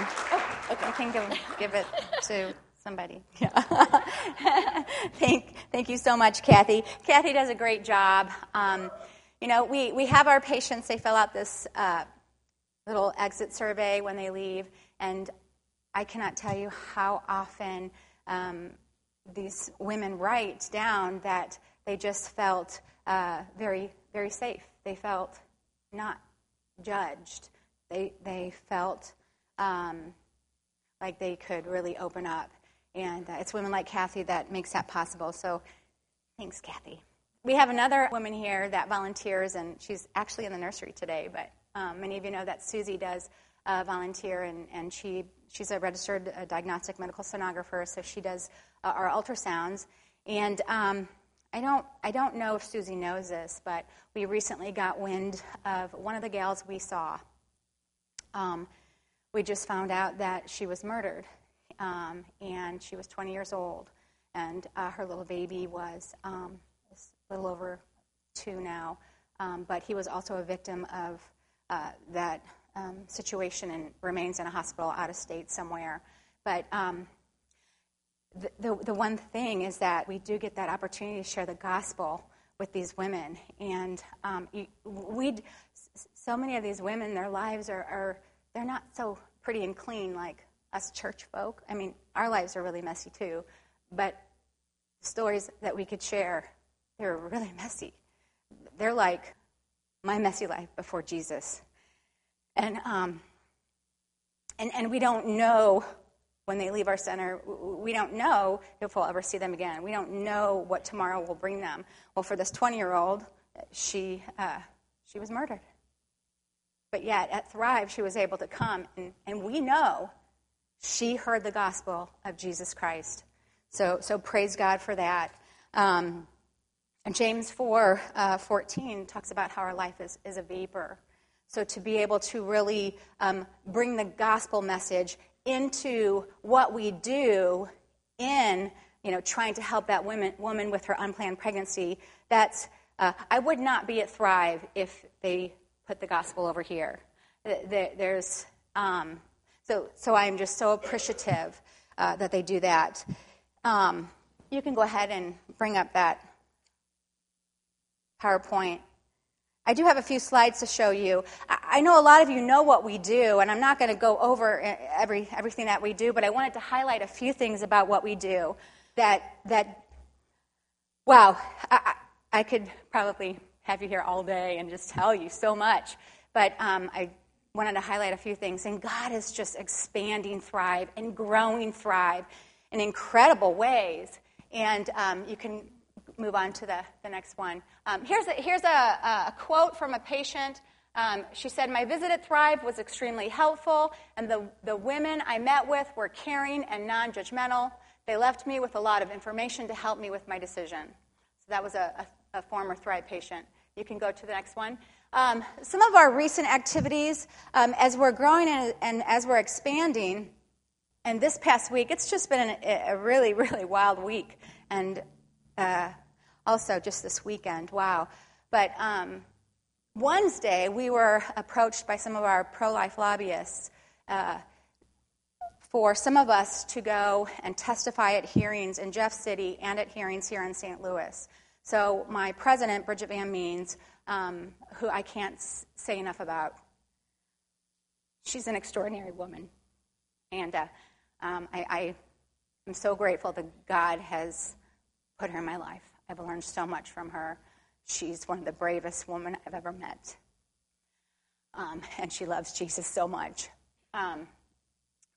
Okay. I can give, give it to somebody. Yeah. thank, thank you so much, Kathy. Kathy does a great job. Um, you know, we, we have our patients, they fill out this uh, little exit survey when they leave, and I cannot tell you how often um, these women write down that they just felt uh, very, very safe. They felt not judged. They, they felt um, like they could really open up. And uh, it's women like Kathy that makes that possible. So thanks, Kathy. We have another woman here that volunteers, and she's actually in the nursery today, but um, many of you know that Susie does uh, volunteer, and, and she, she's a registered uh, diagnostic medical sonographer, so she does uh, our ultrasounds. And um, I don't, I don't know if Susie knows this, but we recently got wind of one of the gals we saw. Um, we just found out that she was murdered, um, and she was 20 years old, and uh, her little baby was um, a little over two now, um, but he was also a victim of uh, that um, situation and remains in a hospital out of state somewhere. But um, the, the, the one thing is that we do get that opportunity to share the gospel with these women. And um, we, so many of these women, their lives are, are, they're not so pretty and clean like us church folk. I mean, our lives are really messy too, but stories that we could share, they're really messy. They're like my messy life before Jesus. And, um, and, and we don't know when they leave our center, we don't know if we'll ever see them again. We don't know what tomorrow will bring them. Well, for this 20 year old, she, uh, she was murdered. But yet, at Thrive, she was able to come, and, and we know she heard the gospel of Jesus Christ. So, so praise God for that. Um, James 4 uh, 14 talks about how our life is, is a vapor. So, to be able to really um, bring the gospel message into what we do in you know trying to help that woman, woman with her unplanned pregnancy that's uh, i would not be at thrive if they put the gospel over here there's um, so so i'm just so appreciative uh, that they do that um, you can go ahead and bring up that powerpoint I do have a few slides to show you. I know a lot of you know what we do, and I'm not going to go over every, everything that we do, but I wanted to highlight a few things about what we do that, that wow, I, I could probably have you here all day and just tell you so much. But um, I wanted to highlight a few things. And God is just expanding Thrive and growing Thrive in incredible ways. And um, you can move on to the, the next one. Um, here's a, here's a, a, quote from a patient. Um, she said, My visit at Thrive was extremely helpful, and the, the women I met with were caring and non judgmental. They left me with a lot of information to help me with my decision. So that was a, a, a former Thrive patient. You can go to the next one. Um, some of our recent activities, um, as we're growing and, and, as we're expanding, and this past week, it's just been a, a really, really wild week. And uh, also just this weekend. Wow. But um, Wednesday, we were approached by some of our pro life lobbyists uh, for some of us to go and testify at hearings in Jeff City and at hearings here in St. Louis. So, my president, Bridget Van Means, um, who I can't say enough about, she's an extraordinary woman. And uh, um, I, I am so grateful that God has put her in my life. I've learned so much from her. She's one of the bravest women I've ever met. Um, and she loves Jesus so much. Um,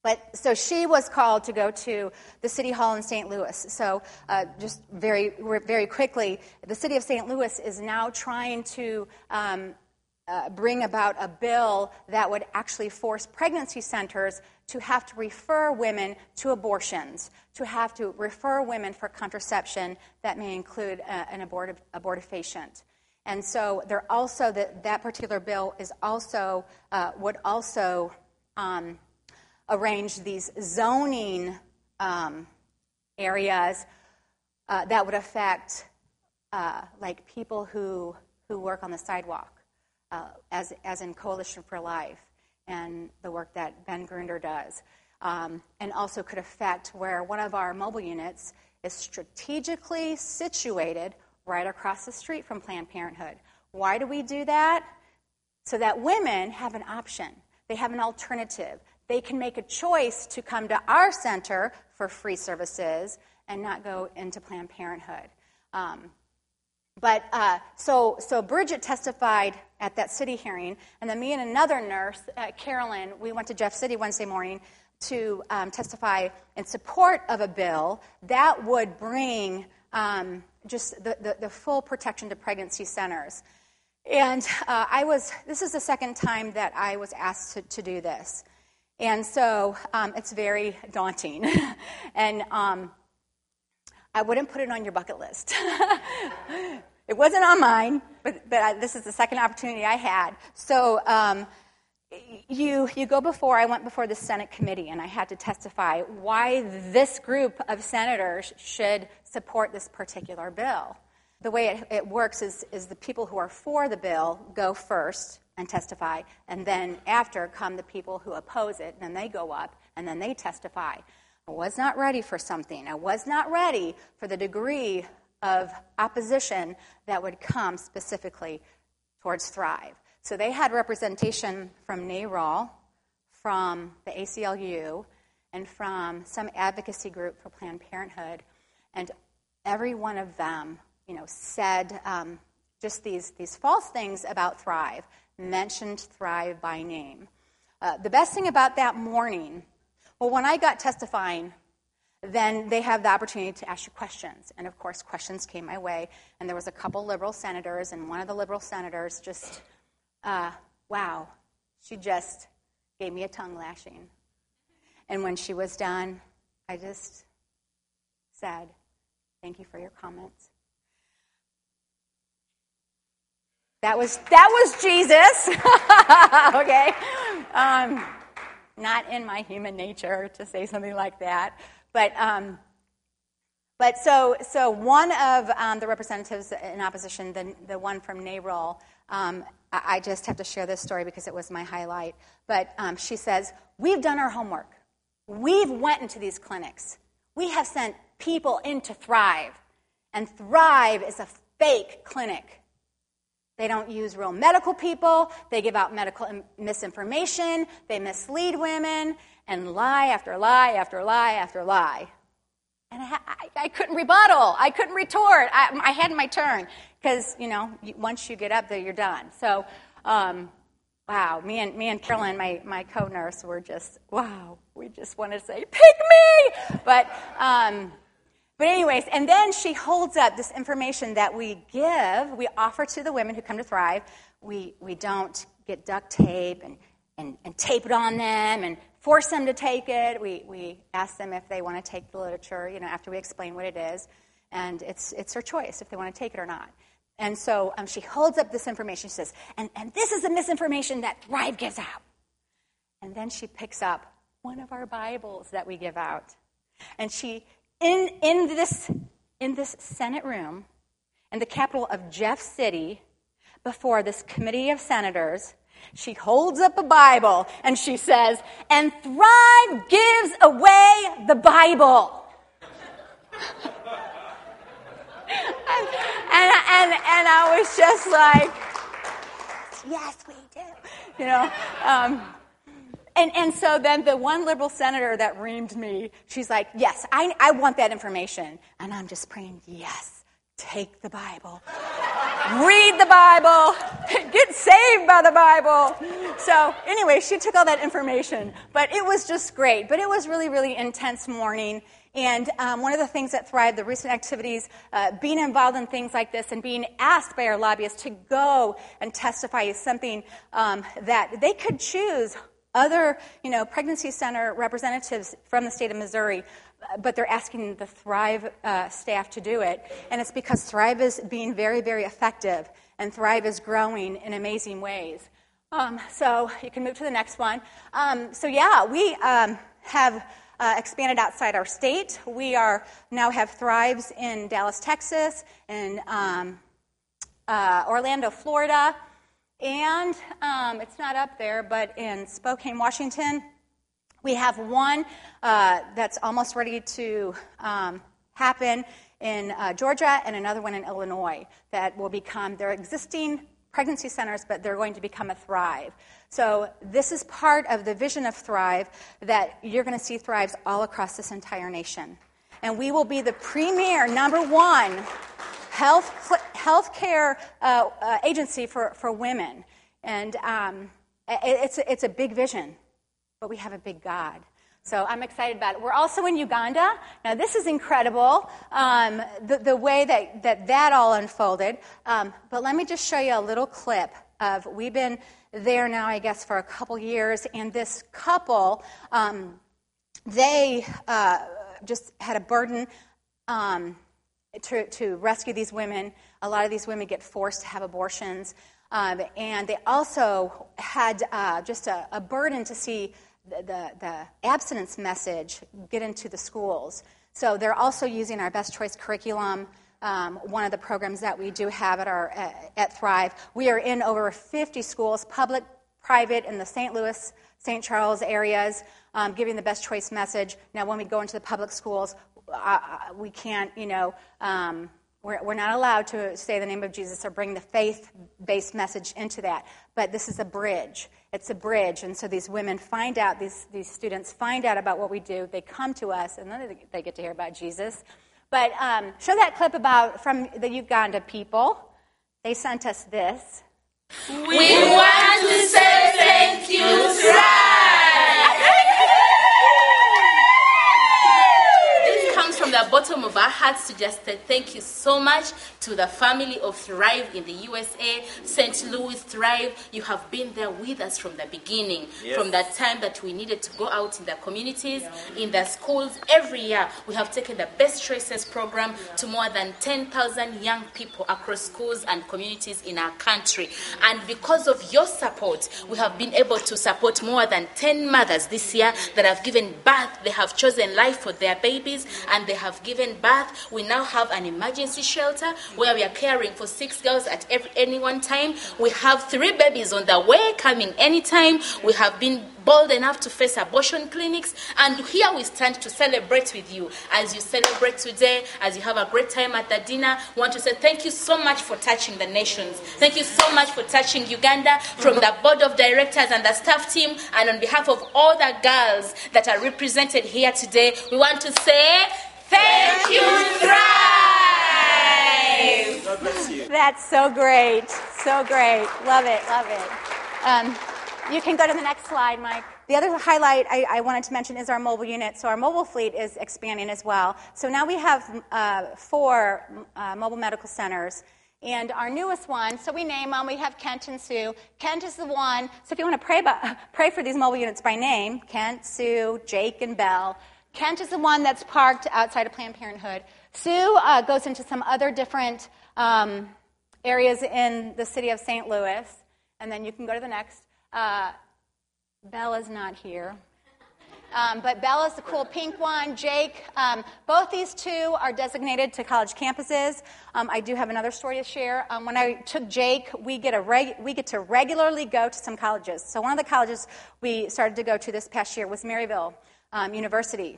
but so she was called to go to the city hall in St. Louis. So uh, just very, very quickly, the city of St. Louis is now trying to um, uh, bring about a bill that would actually force pregnancy centers to have to refer women to abortions, to have to refer women for contraception that may include uh, an abortifacient. And so they're also that that particular bill is also uh, would also um, arrange these zoning um, areas uh, that would affect uh, like people who, who work on the sidewalk, uh, as, as in Coalition for Life and the work that Ben Grunder does. Um, and also could affect where one of our mobile units is strategically situated right across the street from Planned Parenthood. Why do we do that? So that women have an option, they have an alternative. They can make a choice to come to our center for free services and not go into Planned Parenthood. Um, but uh, so, so Bridget testified at that city hearing, and then me and another nurse, uh, Carolyn, we went to Jeff City Wednesday morning to um, testify in support of a bill that would bring um, just the, the, the, full protection to pregnancy centers. And uh, I was, this is the second time that I was asked to, to do this. And so um, it's very daunting. and um, I wouldn't put it on your bucket list. it wasn't on mine, but, but I, this is the second opportunity I had. So um, you, you go before, I went before the Senate committee, and I had to testify why this group of senators should support this particular bill. The way it, it works is, is the people who are for the bill go first and testify, and then after come the people who oppose it, and then they go up and then they testify. I was not ready for something. I was not ready for the degree of opposition that would come specifically towards Thrive. So they had representation from NARAL, from the ACLU, and from some advocacy group for Planned Parenthood. And every one of them, you know, said um, just these, these false things about Thrive, mentioned Thrive by name. Uh, the best thing about that morning, well, when I got testifying, then they have the opportunity to ask you questions. And of course, questions came my way. And there was a couple liberal senators, and one of the liberal senators just uh, wow, she just gave me a tongue lashing. And when she was done, I just said, Thank you for your comments. That was that was Jesus. okay, um, not in my human nature to say something like that, but um, but so so one of um, the representatives in opposition, the the one from NARAL, um, I just have to share this story because it was my highlight. But um, she says, We've done our homework. We've went into these clinics. We have sent people in to Thrive. And Thrive is a fake clinic. They don't use real medical people. They give out medical misinformation. They mislead women and lie after lie after lie after lie. And I, I, I couldn't rebuttal. I couldn't retort. I, I had my turn because, you know, once you get up there, you're done. So, um, wow, me and, me and Carolyn, my, my co nurse, were just, wow, we just wanted to say, pick me! But, um, but, anyways, and then she holds up this information that we give, we offer to the women who come to Thrive. We, we don't get duct tape and, and, and tape it on them and force them to take it. We, we ask them if they want to take the literature, you know, after we explain what it is. And it's, it's their choice if they want to take it or not. And so um, she holds up this information. She says, and, and this is the misinformation that Thrive gives out. And then she picks up one of our Bibles that we give out. And she, in, in, this, in this Senate room, in the capital of Jeff City, before this committee of senators, she holds up a Bible and she says, and Thrive gives away the Bible. and, and, and, I was just like, yes, we do. You know? Um, and, and so then the one liberal senator that reamed me, she's like, yes, I, I want that information. And I'm just praying, yes take the Bible, read the Bible, get saved by the Bible. So, anyway, she took all that information, but it was just great. But it was really, really intense morning. And um, one of the things that thrived, the recent activities, uh, being involved in things like this and being asked by our lobbyists to go and testify is something um, that they could choose other, you know, pregnancy center representatives from the state of Missouri but they're asking the Thrive uh, staff to do it. And it's because Thrive is being very, very effective, and Thrive is growing in amazing ways. Um, so you can move to the next one. Um, so, yeah, we um, have uh, expanded outside our state. We are now have Thrives in Dallas, Texas, in um, uh, Orlando, Florida, and um, it's not up there, but in Spokane, Washington. We have one uh, that's almost ready to um, happen in uh, Georgia and another one in Illinois that will become their existing pregnancy centers, but they're going to become a Thrive. So, this is part of the vision of Thrive that you're going to see Thrives all across this entire nation. And we will be the premier, number one, health healthcare uh, uh, agency for, for women. And um, it, it's, it's a big vision but we have a big God. So I'm excited about it. We're also in Uganda. Now, this is incredible, um, the, the, way that, that that all unfolded. Um, but let me just show you a little clip of, we've been there now, I guess, for a couple years, and this couple, um, they uh, just had a burden um, to, to rescue these women. A lot of these women get forced to have abortions. Um, and they also had uh, just a, a burden to see the, the, the abstinence message get into the schools. So they're also using our best choice curriculum. Um, one of the programs that we do have at our at, at Thrive. We are in over 50 schools, public, private, in the St. Louis, St. Charles areas, um, giving the best choice message. Now, when we go into the public schools, uh we can't, you know, um, we're, we're not allowed to say the name of Jesus or bring the faith based message into that. But this is a bridge. It's a bridge. And so these women find out, these, these students find out about what we do. They come to us, and then they get to hear about Jesus. But um, show that clip about from the Uganda people. They sent us this.
We want to say thank you, the bottom of our hearts to just say thank you so much to the family of Thrive in the USA, St. Louis Thrive. You have been there with us from the beginning, yes. from that time that we needed to go out in the communities, yeah. in the schools. Every year, we have taken the Best Choices program yeah. to more than 10,000 young people across schools and communities in our country. And because of your support, we have been able to support more than 10 mothers this year that have given birth. They have chosen life for their babies and they have have given birth. We now have an emergency shelter where we are caring for six girls at every, any one time. We have three babies on the way coming anytime. We have been bold enough to face abortion clinics. And here we stand to celebrate with you. As you celebrate today, as you have a great time at the dinner, want to say thank you so much for touching the nations. Thank you so much for touching Uganda from the board of directors and the staff team. And on behalf of all the girls that are represented here today, we want to say Thank you, Thrive! God bless
you. That's so great. So great. Love it. Love it. Um, you can go to the next slide, Mike. The other highlight I, I, wanted to mention is our mobile unit. So our mobile fleet is expanding as well. So now we have uh, four uh, mobile medical centers. And our newest one, so we name them. We have Kent and Sue. Kent is the one. So if you want to pray about, pray for these mobile units by name, Kent, Sue, Jake, and Bell. Kent is the one that's parked outside of Planned Parenthood. Sue uh, goes into some other different um, areas in the city of St. Louis. And then you can go to the next. Uh, Bella's not here. Um, but Bella's the cool pink one. Jake, um, both these two are designated to college campuses. Um, I do have another story to share. Um, when I took Jake, we get, a reg- we get to regularly go to some colleges. So one of the colleges we started to go to this past year was Maryville um, University.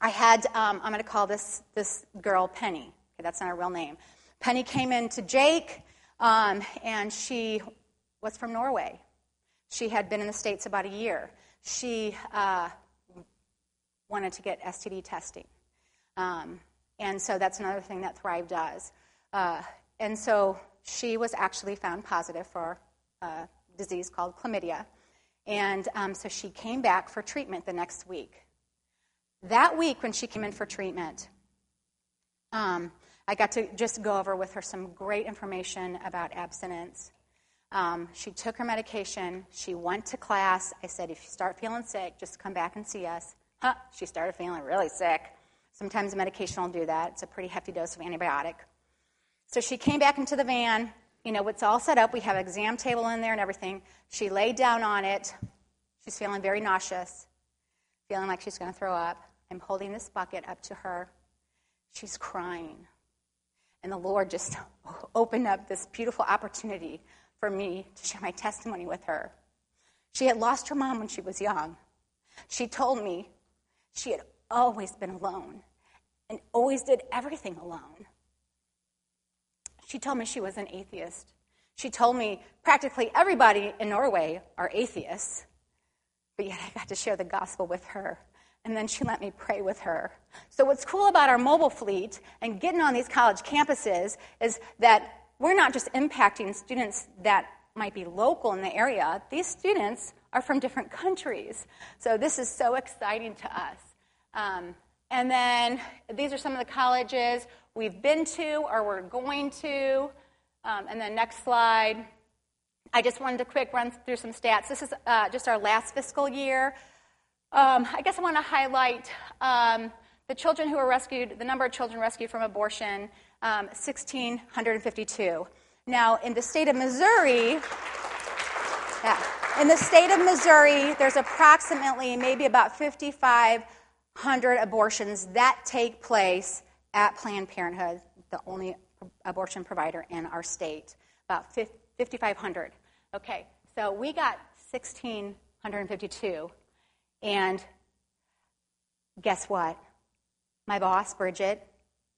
I had, um, I'm going to call this, this girl Penny. Okay, that's not her real name. Penny came in to Jake, um, and she was from Norway. She had been in the States about a year. She uh, wanted to get STD testing. Um, and so that's another thing that Thrive does. Uh, and so she was actually found positive for a disease called chlamydia. And um, so she came back for treatment the next week. That week, when she came in for treatment, um, I got to just go over with her some great information about abstinence. Um, she took her medication. She went to class. I said, if you start feeling sick, just come back and see us. Huh, she started feeling really sick. Sometimes medication will do that. It's a pretty hefty dose of antibiotic. So she came back into the van. You know, it's all set up. We have an exam table in there and everything. She laid down on it. She's feeling very nauseous. feeling like she's going to throw up. I'm holding this bucket up to her. She's crying. And the Lord just opened up this beautiful opportunity for me to share my testimony with her. She had lost her mom when she was young. She told me she had always been alone and always did everything alone. She told me she was an atheist. She told me practically everybody in Norway are atheists, but yet I got to share the gospel with her. And then she let me pray with her. So, what's cool about our mobile fleet and getting on these college campuses is that we're not just impacting students that might be local in the area, these students are from different countries. So, this is so exciting to us. Um, and then these are some of the colleges we've been to or we're going to. Um, and then next slide. I just wanted to quick run through some stats. This is uh, just our last fiscal year. Um, I guess I want to highlight um, the children who were rescued, the number of children rescued from abortion, um, 1,652. Now, in the state of Missouri, yeah, in the state of Missouri, there's approximately maybe about 5,500 abortions that take place at Planned Parenthood, the only abortion provider in our state. About 5,500. Okay, so we got 1,652. And guess what? My boss, Bridget,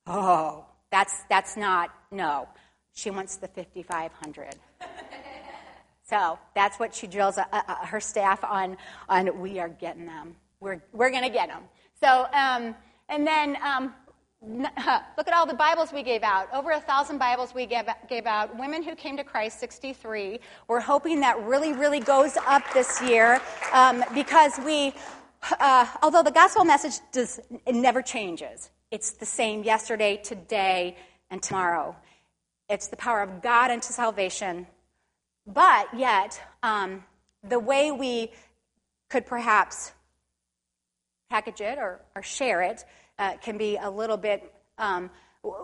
oh, that's, that's not, no. She wants the 5,500. so that's what she drills uh, uh, her staff on, on we are getting them. We're, we're going to get them. So, um, and then um, look at all the Bibles we gave out. Over a thousand Bibles we gave, gave out. Women who came to Christ, 63. We're hoping that really, really goes up this year um, because we, uh, although the gospel message does, it never changes. It's the same yesterday, today, and tomorrow. It's the power of God unto salvation. But yet, um, the way we could perhaps package it or, or share it uh, can be a little bit, um,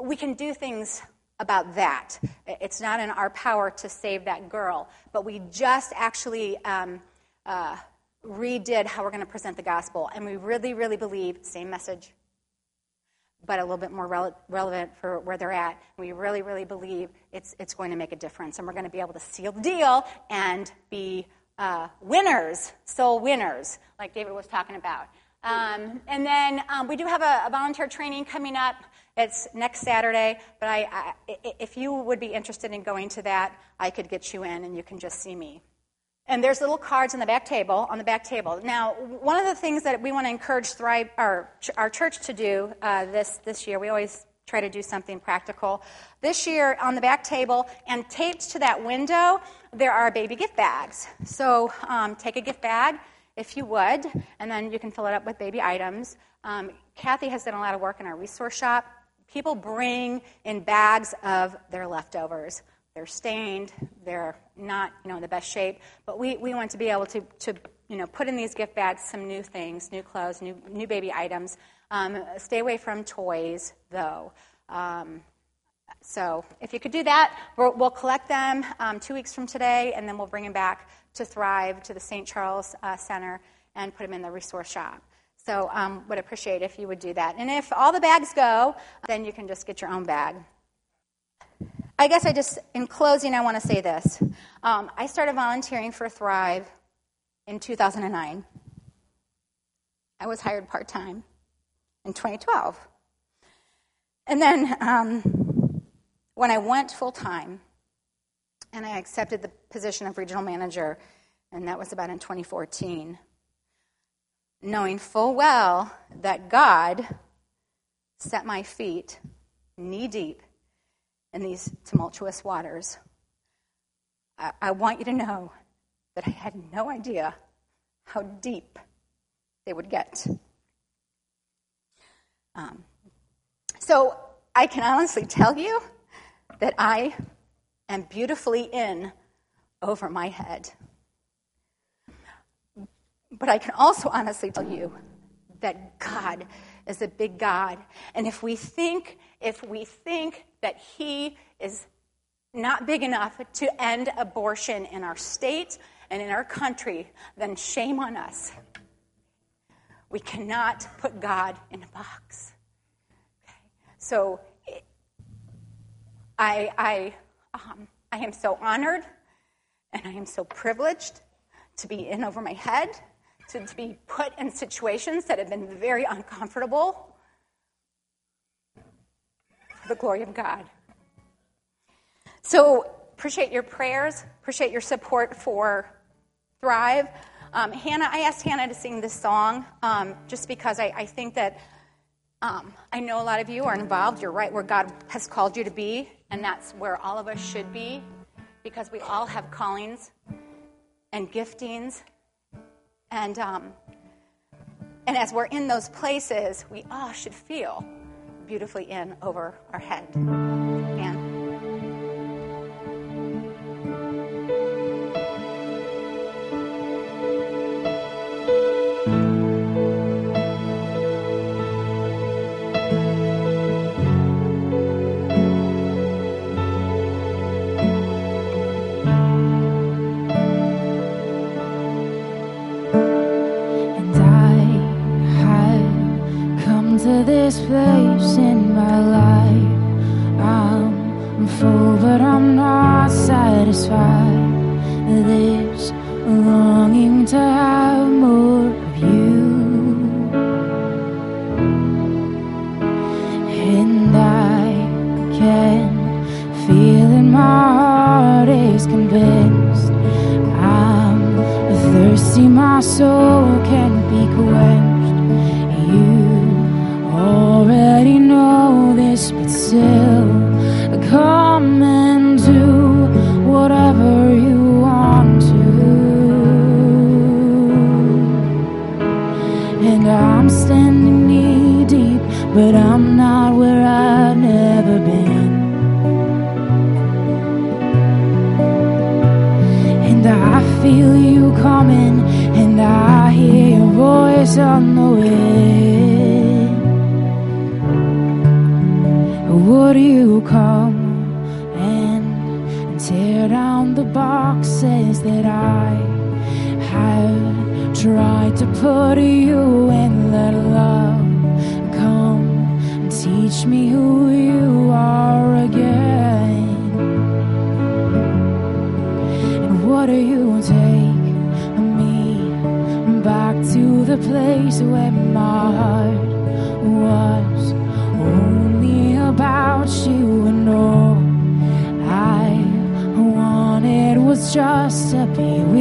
we can do things about that. It's not in our power to save that girl, but we just actually um, uh, redid how we're going to present the gospel. And we really, really believe, same message, but a little bit more rele- relevant for where they're at. We really, really believe it's, it's going to make a difference. And we're going to be able to seal the deal and be uh, winners, soul winners, like David was talking about. Um, and then um, we do have a, a, volunteer training coming up. It's next Saturday, but I, I, if you would be interested in going to that, I could get you in and you can just see me. And there's little cards on the back table. On the back table. Now, one of the things that we want to encourage Thrive, our, our church to do uh, this this year, we always try to do something practical. This year, on the back table and taped to that window, there are baby gift bags. So um, take a gift bag if you would, and then you can fill it up with baby items. Um, Kathy has done a lot of work in our resource shop. People bring in bags of their leftovers. They're stained, they're not you know, in the best shape, but we, we want to be able to, to you know, put in these gift bags some new things, new clothes, new, new baby items. Um, stay away from toys, though. Um, so if you could do that, we'll, collect them um, two weeks from today, and then we'll bring them back to Thrive to the St. Charles uh, Center and put them in the resource shop. So um, would appreciate if you would do that. And if all the bags go, then you can just get your own bag. I guess I just, in closing, I want to say this. Um, I started volunteering for Thrive in 2009. I was hired part time in 2012. And then um, when I went full time, and I accepted the position of regional manager, and that was about in 2014, knowing full well that God set my feet knee deep in these tumultuous waters. I, I want you to know that I had no idea how deep they would get. Um, so I can honestly tell you that I am beautifully in over my head. But I can also honestly tell you that God is a big God. And if we think, if we think that He is not big enough to end abortion in our state and in our country, then shame on us. We cannot put God in a box. Okay? So I, I, um, I am so honored and I am so privileged to be in over my head, to, to be put in situations that have been very uncomfortable for the glory of God. So, appreciate your prayers, appreciate your support for Thrive. Um, Hannah, I asked Hannah to sing this song um, just because I, I think that um, I know a lot of you are involved. You're right where God has called you to be, and that's where all of us should be because we all have callings and giftings. And, um, and as we're in those places, we all should feel beautifully in over our head.
Me who you are again. And what do you take me back to the place where my heart was? only about you and all I wanted was just to be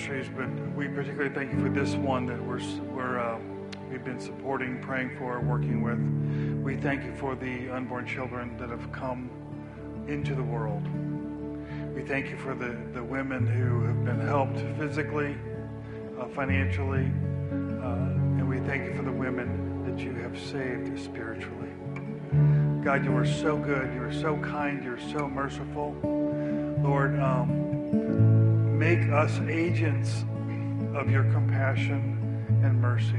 ministries, but we particularly thank you for this one that we're we're uh, we've been supporting, praying for, working with. We thank you for the unborn children that have come into the world. We thank you for the, the women who have been helped physically, uh, financially, uh, and we thank you for the women that you have saved spiritually. God, you are so good. You are so kind. You're so merciful. Lord, um, make us agents of your compassion and mercy.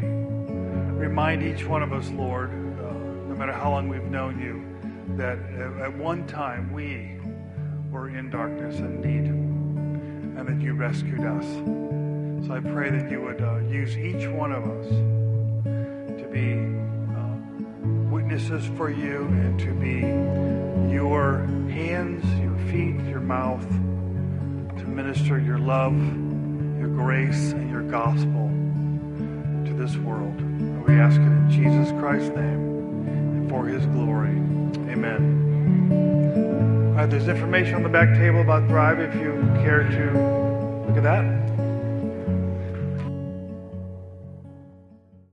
Remind each one of us, Lord, uh, no matter how long we've known you, that at one time we were in darkness and need, and that you rescued us. So I pray that you would uh, use each one of us to be uh, witnesses for you and to be your hands, your feet, your mouth, minister your love, your grace, and your gospel to this world. And we ask it in Jesus Christ's name and for his glory. Amen. All right, there's information on the back table about Thrive if you care to look at that.